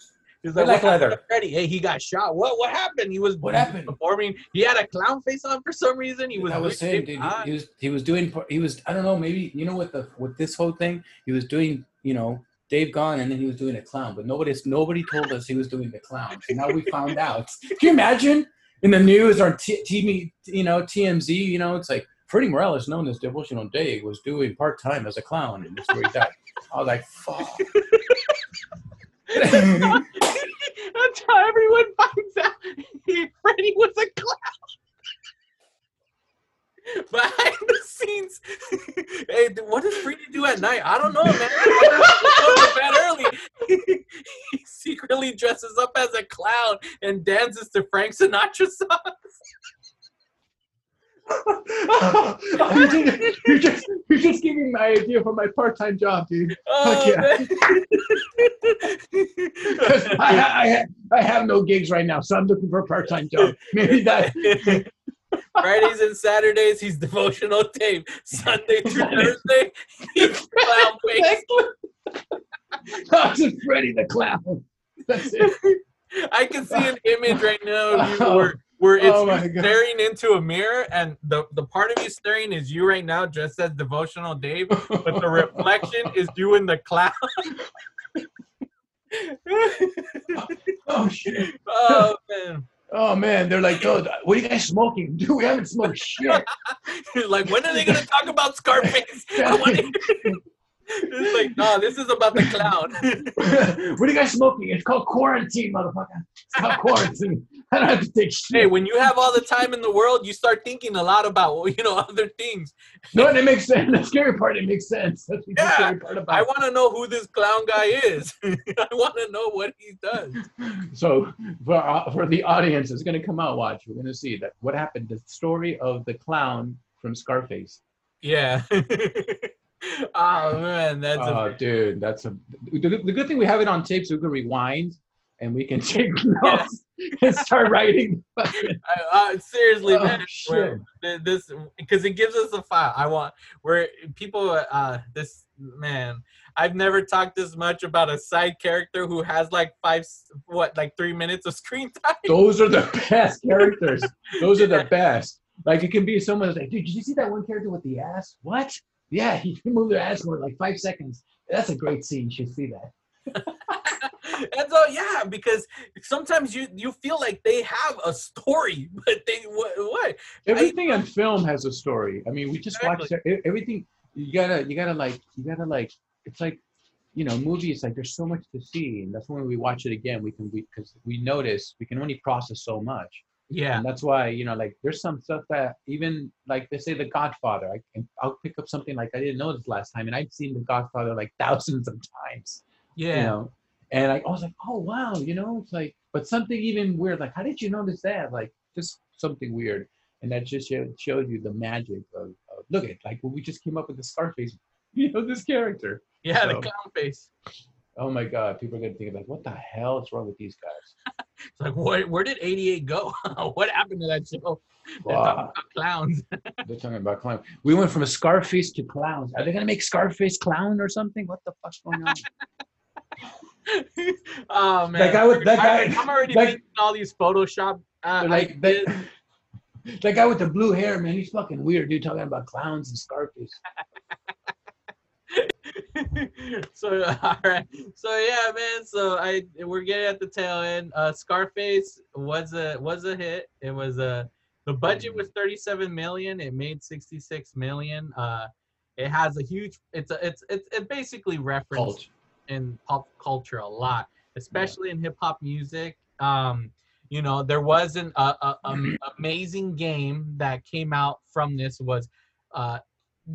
He's like, like what happened leather. to Hey, he got shot. What? What happened? He was What happened? performing. He had a clown face on for some reason. He was. I was saying, dude, he was he was doing he was I don't know maybe you know what the with this whole thing he was doing you know Dave Gahan and then he was doing a clown but nobody's nobody told us he was doing the clown. So now we found out. [laughs] Can you imagine? In the news or t- TV you know TMZ you know it's like Freddie Morales known as Devotional Dave was doing part time as a clown and that's where he died. I was like fuck. [laughs] That's how everyone finds out Freddie was a clown. [laughs] Behind the scenes, [laughs] hey, what does Freddie do at night? I don't know, man. [laughs] He goes to bed early. he secretly dresses up as a clown and dances to Frank Sinatra songs. you just you just you just giving my idea for my part time job dude Oh, yeah. I, I, I have no gigs right now, so I'm looking for a part-time job. Maybe that. Fridays and Saturdays, he's devotional Dave. Sunday through Thursday, he's clown face. That's just Freddie the Clown. That's it. I can see an image right now of you Oh. where, where it's Oh staring into a mirror, and the, the part of you staring is you right now, dressed as devotional Dave, but the reflection is you in the cloud. [laughs] oh shit! oh man! Oh man, they're like, oh, what are you guys smoking? [laughs] Dude, we haven't smoked shit. [laughs] like when are they gonna talk about Scarface? [laughs] It's like, no, this is about the clown. [laughs] what are you guys smoking? It's called quarantine, motherfucker. It's called quarantine. I don't have to take shit. hey, when you have all the time in the world, you start thinking a lot about you know [laughs] other things. no, and it makes sense. [laughs] The scary part, it makes sense. That's the Yeah, scary part about I want to know who this clown guy is. I want to know what he does. So for uh, for the audience, it's gonna come out. Watch, we're gonna see that what happened. The story of the clown from Scarface. Yeah. Oh man, that's Oh, a, dude, that's a. The, the good thing we have it on tape, so we can rewind and we can [laughs] take [laughs] notes and start writing. [laughs] I, uh, seriously, Oh, man. shit. we're- th- This because it gives us a file. I want where people. Uh, this man. I've never talked this much about a side character who has like five, what, like three minutes of screen time. Those are the best characters. Those are the best. Like it can be someone who's like, dude, did you see that one character with the ass? What? Yeah, [laughs] he can move their ass for like five seconds. That's a great scene. You should see that. [laughs] and so yeah, because sometimes you you feel like they have a story, [laughs] but they what? what? Everything on film has a story. I mean, we just watch Exactly. e- everything. You gotta, you gotta like, you gotta like. It's like, you know, movies. Like, there's so much to see, and that's when we watch it again. We can, we because we notice we can only process so much. Yeah, And that's why, you know, like there's some stuff that even like they say The Godfather, I can I'll pick up something like I didn't know this last time, and I've seen The Godfather like thousands of times. yeah. You know, and I, I was like, oh wow, you know, it's like, but something even weird, like how did you notice that? Like just something weird, and that just show, showed you the magic of, of look at like we just came up with the Scarface, [laughs] you know, this character. Yeah, the So- clown face. Oh my God, people are gonna think like, what the hell is wrong with these guys? It's like, where, where did 88 go? [laughs] what happened to that show? They're talking about clowns. [laughs] They're talking about clowns. We went from a Scarface to clowns. Are they gonna make Scarface clown or something? What the fuck's going on? [laughs] oh man, That guy with- that guy- I'm already that- thinking all these Photoshop. Uh, like that, that guy with the blue hair, man. He's fucking weird, dude. Talking about clowns and Scarface. [laughs] so [laughs] all right. So yeah man. So i we're getting at the tail end. Uh scarface was a was a hit. It was a the budget was 37 million. It made 66 million. Uh it has a huge it's a it's it's it basically referenced in pop culture a lot, especially in hip hop music. Um, you know, there was an a, a, um, amazing game that came out from this was uh,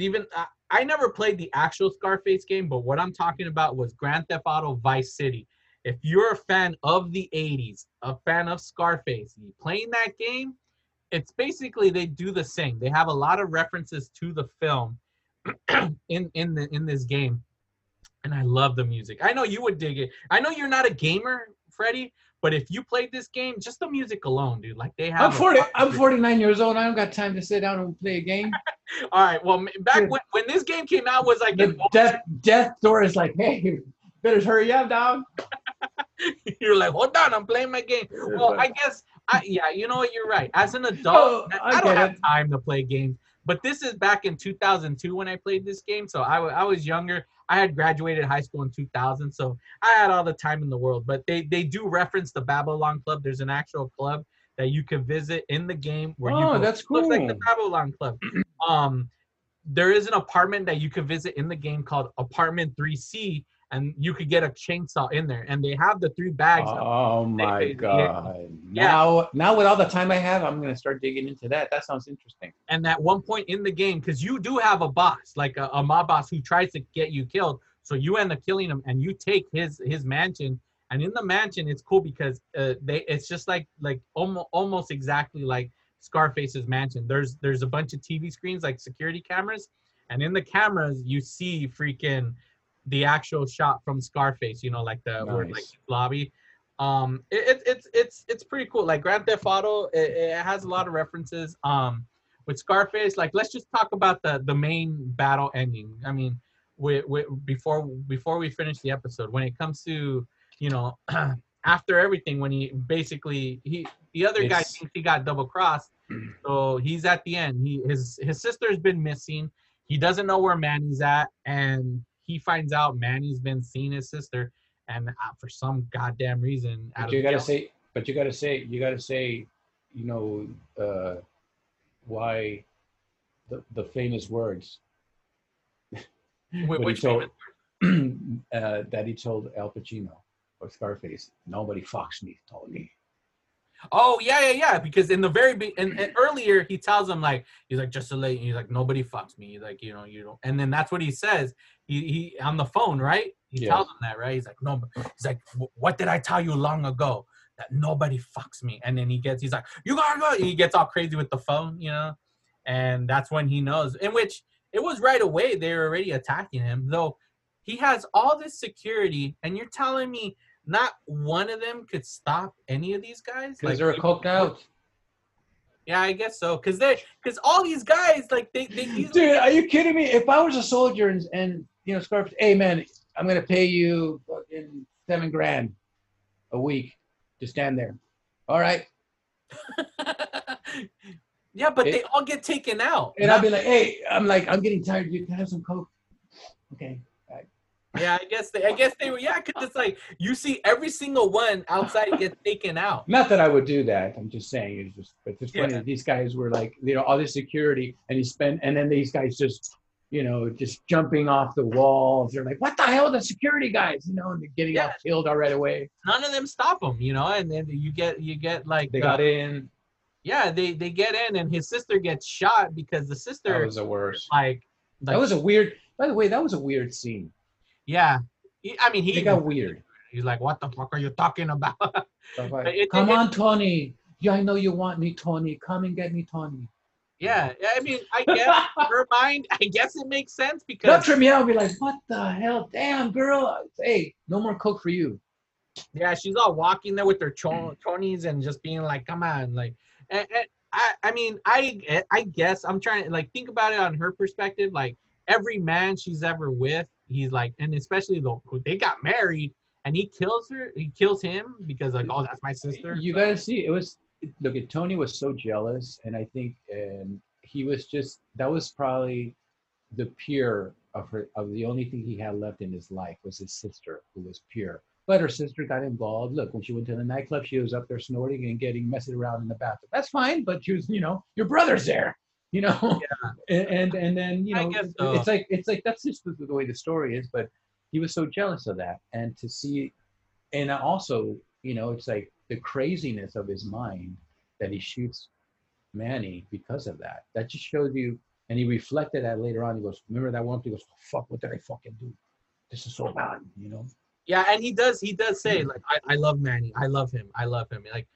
even I, I never played the actual Scarface game, but what I'm talking about was Grand Theft Auto Vice City. If you're a fan of the 80s, a fan of Scarface, you playing that game, it's basically they do the same. They have a lot of references to the film [clears throat] in in the in this game and I love the music. I know you would dig it. I know you're not a gamer, Freddie, but if you played this game, just the music alone, dude, like they have. I'm 40. fucking- I'm 49 years old. I don't got time to sit down and play a game. [laughs] All right, well, back when, when this game came out was like The death death door is like, hey, better hurry up, dog. [laughs] you're like, hold on, I'm playing my game. Well, I guess, I yeah, you know what, you're right. As an Oh, adult, I, I I don't have time to play games. But this is back in 2002 when I played this game, so I was younger. I had graduated high school in 2000, so I had all the time in the world. But they they do reference the Babylon Club. There's an actual club that you can visit in the game where you Oh, go, that's looks like the. Babylon Club. [clears throat] um, there is an apartment that you can visit in the game called Apartment 3C, and you could get a chainsaw in there. And they have the three bags. Oh my they- god! Yeah. Now, now with all the time I have, I'm gonna start digging into that. That sounds interesting. and at one point in the game, because you do have a boss, like a, a mob boss who tries to get you killed, so you end up killing him, and you take his his mansion. And in the mansion, it's cool because uh, they it's just like like almost almost exactly like Scarface's mansion. There's there's a bunch of TV screens like security cameras, and in the cameras you see freaking the actual shot from Scarface. You know, like the where, like lobby. Um, it, it, it's it's it's pretty cool. Like Grand Theft Auto, it, it has a lot of references. Um, with Scarface, like let's just talk about the the main battle ending. I mean, we, we, before before we finish the episode, when it comes to you know [clears throat] after everything, when he basically he the other guy thinks he got double crossed, [clears throat] so he's at the end. He his his sister's been missing. He doesn't know where Manny's at, and he finds out Manny's been seeing his sister, and uh, for some goddamn reason, But you gotta say, but you gotta say, you gotta say, you know, uh, why the the famous words Wh- he which told, [clears throat] uh, that he told Al Pacino or Scarface. Nobody fucks me, Tony. Oh yeah, yeah, yeah. Because in the very be- and, and earlier he tells him like he's like just to let he's like nobody fucks me. He's like you know you don't. And then that's what he says. He he on the phone right. He Yeah. tells him that right. He's like no. He's like what did I tell you long ago that nobody fucks me. And then he gets he's like you gotta go. He gets all crazy with the phone, you know. And that's when he knows. In which it was right away they were already attacking him though. He has all this security, and you're telling me not one of them could stop any of these guys? Because they're coked out. Yeah, I guess so. Cause they, cause all these guys, like they, they easily Dude, are you kidding me? If I was a soldier and, and you know, Scarface, hey man, I'm gonna pay you fucking seven grand a week to stand there. All right. [laughs] yeah, but It- they all get taken out. And I'll be like, hey, I'm like, I'm getting tired. You can have some coke. Okay. Yeah, I guess they, I guess they were, yeah, cause it's like you see every single one outside get taken out. Not that I would do that. I'm just saying it's just it's just funny Yeah. these guys were like, you know, all this security and he spent and then these guys just, you know, just jumping off the walls. They're like, what the hell, the security guys, you know, and they're getting Yeah. killed all right away. None of them stop him, you know, and then you get, you get like, They uh, got in. yeah, they, they get in, and his sister gets shot because the That sister, was the worst. like, like, That was a weird. By the way, that was a weird scene. Yeah. He, I mean, he It got weird. he's like, what the fuck are you talking about? [laughs] Like, it- Come it- on, Tony. Yeah, I know you want me, Tony. Come and get me, Tony. yeah, I mean, I guess [laughs] her mind, I guess it makes sense They'll because trip me out and be like, what the hell? Damn, girl. Hey, no more coke for you. Yeah, she's all walking there with her cho- mm. chonies and just being like, "Come on!" Like, and, and I, I mean, I, I guess I'm trying to like think about it on her perspective. Like, every man she's ever with, he's like, and especially the they got married, and he kills her, he kills him because like, oh, that's my sister. You gotta see it was look at Tony was so jealous, and I think and he was just that was probably the pure of her of the only thing he had left in his life was his sister who was pure. But her sister got involved. Look, when she went to the nightclub, she was up there snorting and getting messing around in the bathroom. That's fine, but she was, you know, your brother's there, you know. [laughs] And and, and then you know, so. it's like it's like that's just the, way the story is. But he was so jealous of that, and to see, and also, you know, it's like the craziness of his mind that he shoots Manny because of that. That just shows you. And he reflected that later on. He goes, "Remember that one?" He goes, oh, "Fuck, what did I fucking do? This is so bad," you know. Yeah, and he does, he does say like, I, I love Manny, I love him, I love him, like,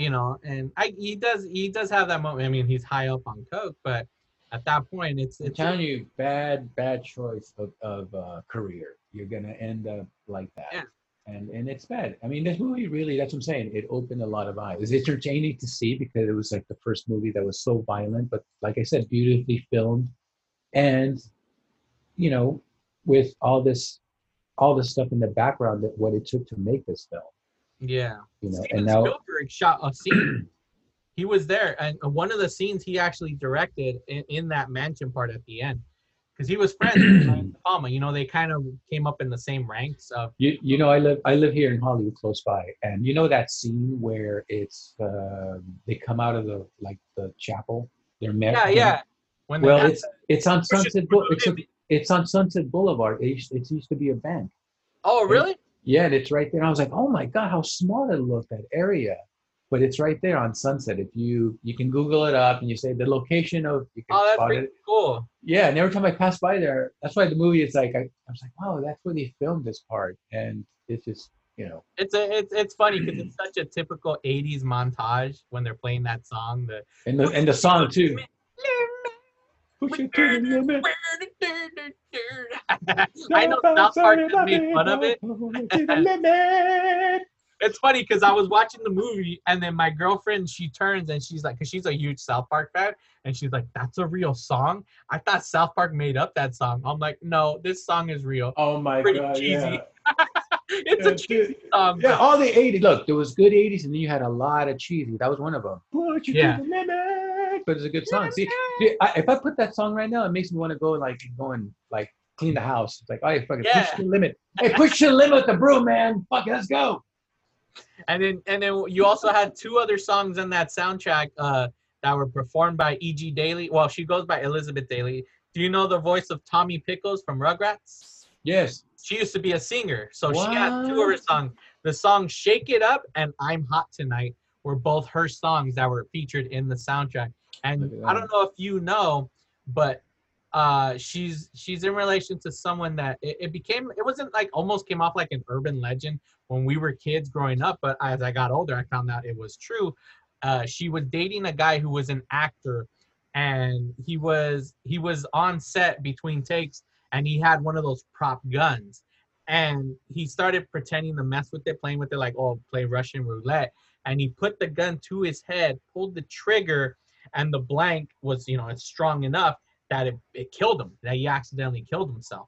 you know, and I, he does, he does have that moment. I mean, he's high up on coke, but at that point, it's, I'm it's telling you, bad, bad choice of, of uh, career. You're gonna end up like that. Yeah. And and it's bad. I mean, this movie really, that's what I'm saying. It opened a lot of eyes. It's entertaining to see because it was like the first movie that was so violent, but like I said, beautifully filmed. And, you know, with all this all this stuff in the background that what it took to make this film. Yeah. You know, Steven and now Spielberg shot a scene. [clears throat] he was there, and one of the scenes he actually directed in, in that mansion part at the end, because he was friends with [clears throat] Palma. You know, they kind of came up in the same ranks of. You you know I live I live here in Hollywood close by, and you know that scene where it's uh, they come out of the like the chapel. They're met. Yeah, yeah. When Well, it's it's on Sunset. It's, a, it's on Sunset Boulevard. It used, it used to be a bank. oh, really? Yeah, and it's right there. And I was like, oh my god, how small it looked that area. But it's right there on Sunset. If you you can Google it up and you say the location of you can Oh, that's pretty it. cool. Yeah, and every time I pass by there, that's why the movie is like I, I was like, wow, that's where they filmed this part, and it's just you know It's a it's it's funny because it's such a typical '80s montage when they're playing that song. The and the and the song too. [laughs] Push it to the limit. [laughs] I know South Park made fun of it. [laughs] To the limit. It's funny because I was watching the movie and then my girlfriend she turns and she's like, because she's a huge South Park fan, and she's like, "That's a real song." I thought South Park made up that song. I'm like, no, this song is real. Oh my Pretty god! cheesy. Yeah. [laughs] it's a cheesy song. Yeah, all the 80s. Look, there was good 80s, and then you had a lot of cheesy. That was one of them. Push you Yeah. the limit. But it's a good song. See, I, if I put that song right now, it makes me want to go like go and like clean the house. It's like, oh, fucking Yeah. push the limit. Hey, push the limit with the broom, man. Fuck, it, let's go. And then and then you also had two other songs in that soundtrack uh, that were performed by E.G. Daily. Well, she goes by Elizabeth Daily. Do you know the voice of Tommy Pickles from Rugrats? Yes. She used to be a singer, so she had two of her songs. The song "Shake It Up" and "I'm Hot Tonight" were both her songs that were featured in the soundtrack. And I don't know if you know, but uh, she's she's in relation to someone that it, it became. It wasn't like almost came off like an urban legend when we were kids growing up, but as I got older, I found out it was true. Uh, she was dating a guy who was an actor, and he was he was on set between takes, and he had one of those prop guns, and he started pretending to mess with it, playing with it like oh play Russian roulette, and he put the gun to his head, pulled the trigger, and the blank was you know it's strong enough that it, it killed him, that he accidentally killed himself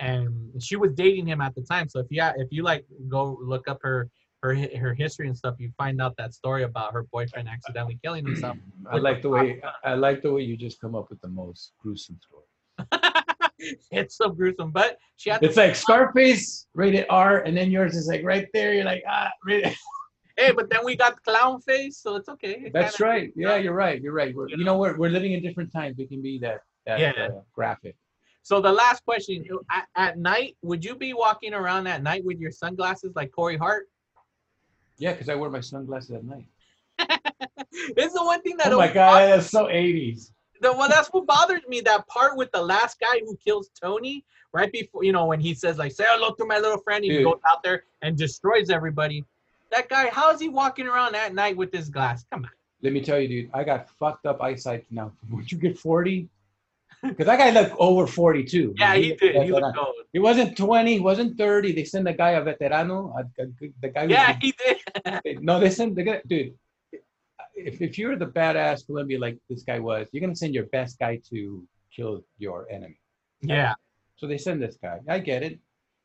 and she was dating him at the time. So if you if you like go look up her her her history and stuff, you find out that story about her boyfriend accidentally killing himself. [clears throat] I like the way I like the way you just come up with the most gruesome story. [laughs] it's so gruesome, but she had. It's like Scarface, rated R, and then yours is like right there. You're like, ah, rated. [laughs] hey, but then we got clown face, so it's okay. It That's kinda- right. Yeah, you're right. You're right. We're, you know, we're, we're living in different times. We can be that, that Yeah. uh, graphic. So the last question: at, at night, would you be walking around at night with your sunglasses like Corey Hart? Yeah, because I wear my sunglasses at night. [laughs] It's the one thing that. Oh my always god, that's so 80s. the well, that's what bothers me. That part with the last guy who kills Tony, right before you know when he says like, "Say hello to my little friend," he Dude. goes out there and destroys everybody. That guy, how is he walking around at night with this glass? Come on. Let me tell you, dude, I got fucked up eyesight now. Would you get 40? Because that guy looked over 42. Yeah, he did. He He, looked gold. he wasn't 20, he wasn't 30. They sent the guy a veterano, a, a- the guy. Yeah, he did. No, they send the guy, dude. If, if you're the badass Colombia like this guy was, you're gonna send your best guy to kill your enemy. yeah, So they send this guy. I get it,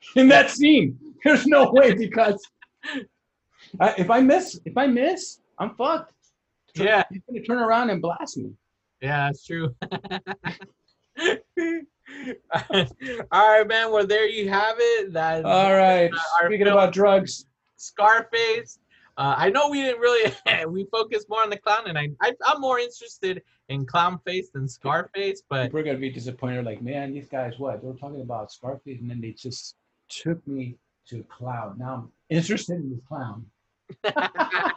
[laughs] in that scene. There's no way because I, if I miss, if I miss, I'm fucked. Yeah. he's gonna turn around and blast me. yeah, that's true. [laughs] All right, man. Well, there you have it. That All right. Our Speaking about drugs, Scarface. Uh, I know we didn't really [laughs] we focus more on the clown, and I, I I'm more interested in clown face than Scarface, but we're gonna be disappointed. Like, man, these guys, what? They were talking about Scarface, and then they just took me to clown. Now I'm interested in the clown. [laughs]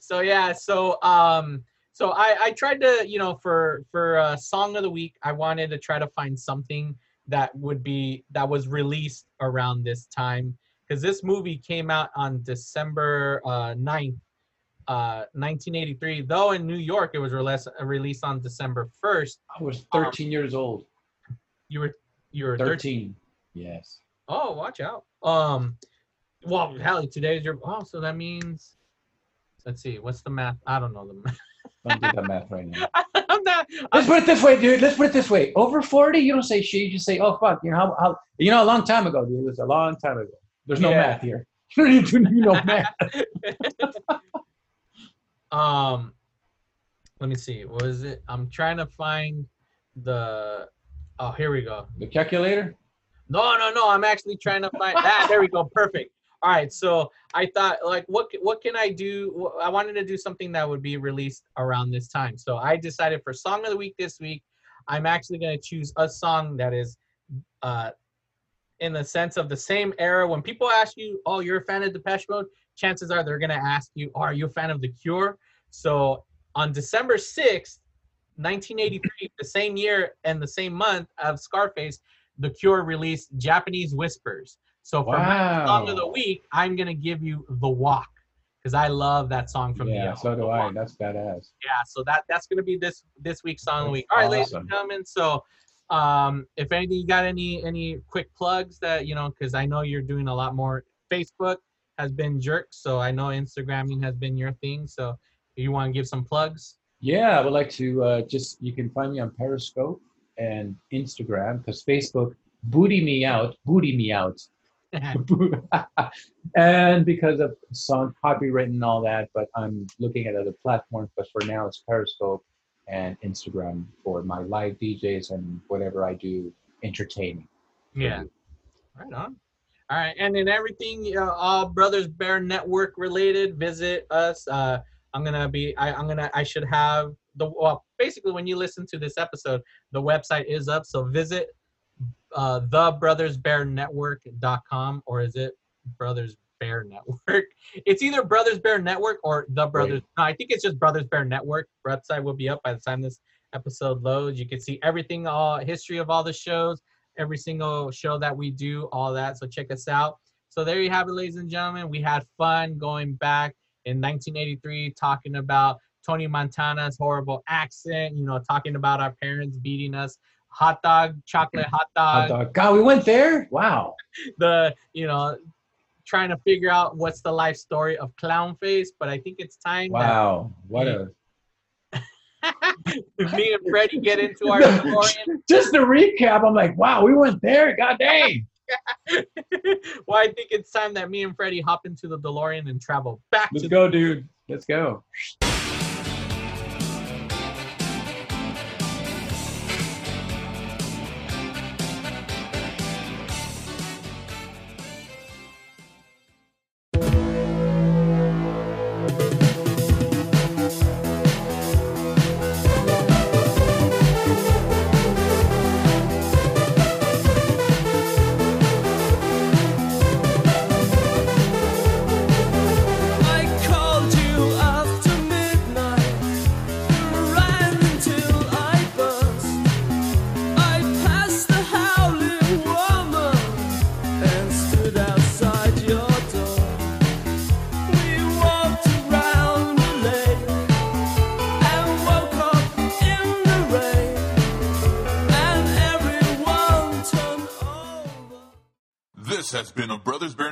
so yeah, so um, so I I tried to you know for for uh, song of the week, I wanted to try to find something that would be that was released around this time because this movie came out on December uh, 9th, uh, 1983. Though in New York it was released released on December 1st. I was 13 years old. You were you were 13. 13. Yes. Oh, watch out. Um, well, hell, today's your. Oh, so that means. Let's see. What's the math? I don't know the math. Don't do that [laughs] math right now. I'm not. Let's put it this way, dude. Let's put it this way. Over 40, you don't say shit. You just say, oh, fuck. You know, how, how, you know, a long time ago, dude. It was a long time ago. There's no Yeah. math here. [laughs] You don't need to do no math. [laughs] um, let me see. What is it? I'm trying to find the. Oh, here we go. The calculator? No, no, no. I'm actually trying to find that. There we go. Perfect. All right. So I thought, like, what what can I do? I wanted to do something that would be released around this time. So I decided for song of the week this week, I'm actually going to choose a song that is, uh, in the sense of the same era. When people ask you, "Oh, you're a fan of Depeche Mode," chances are they're going to ask you, "Oh, "Are you a fan of The Cure?" So on December 6th, 1983, the same year and the same month of Scarface, The Cure released Japanese Whispers. So for my song of the week, I'm gonna give you The Walk because I love that song from the Yeah, the so do I. That's badass. Yeah, so that that's gonna be this this week's song of the week. All right, ladies and gentlemen. So, um, if anything, you got any any quick plugs that you know, because I know you're doing a lot more. Facebook has been jerk, so I know Instagramming has been your thing. So, you want to give some plugs? Yeah, I would like to uh, just, you can find me on Periscope and Instagram because Facebook booty me out, booty me out. [laughs] and because of song copyright and all that, but I'm looking at other platforms. But for now, it's Periscope and Instagram for my live DJs and whatever I do entertaining. Yeah. you. Right on. All right, and then everything, uh, all Brothers Bear Network related. Visit us. Uh, I'm gonna be. I, I'm gonna. I should have the. Well, basically, when you listen to this episode, the website is up. So visit uh, thebrothersbearnetwork.com or is it Brothers Bear Network? [laughs] It's either Brothers Bear Network or the Brothers. No, I think it's just Brothers Bear Network. Website will be up by the time this episode loads. You can see everything, all history of all the shows, every single show that we do, all that. So check us out. So there you have it, ladies and gentlemen. We had fun going back in 1983 talking about Tony Montana's horrible accent, you know, talking about our parents beating us. Hot dog, chocolate hot Hot dog, dog. God, we went there. Wow. [laughs] the, you know, trying to figure out what's the life story of Clownface. But I think it's time Wow. What a. [laughs] me and Freddie get into our [laughs] DeLorean. Just to recap, I'm like, wow, we went there. God dang. well, I think it's time that me and Freddie hop into the DeLorean and travel back Let's go, dude. Let's go.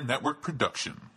Network production.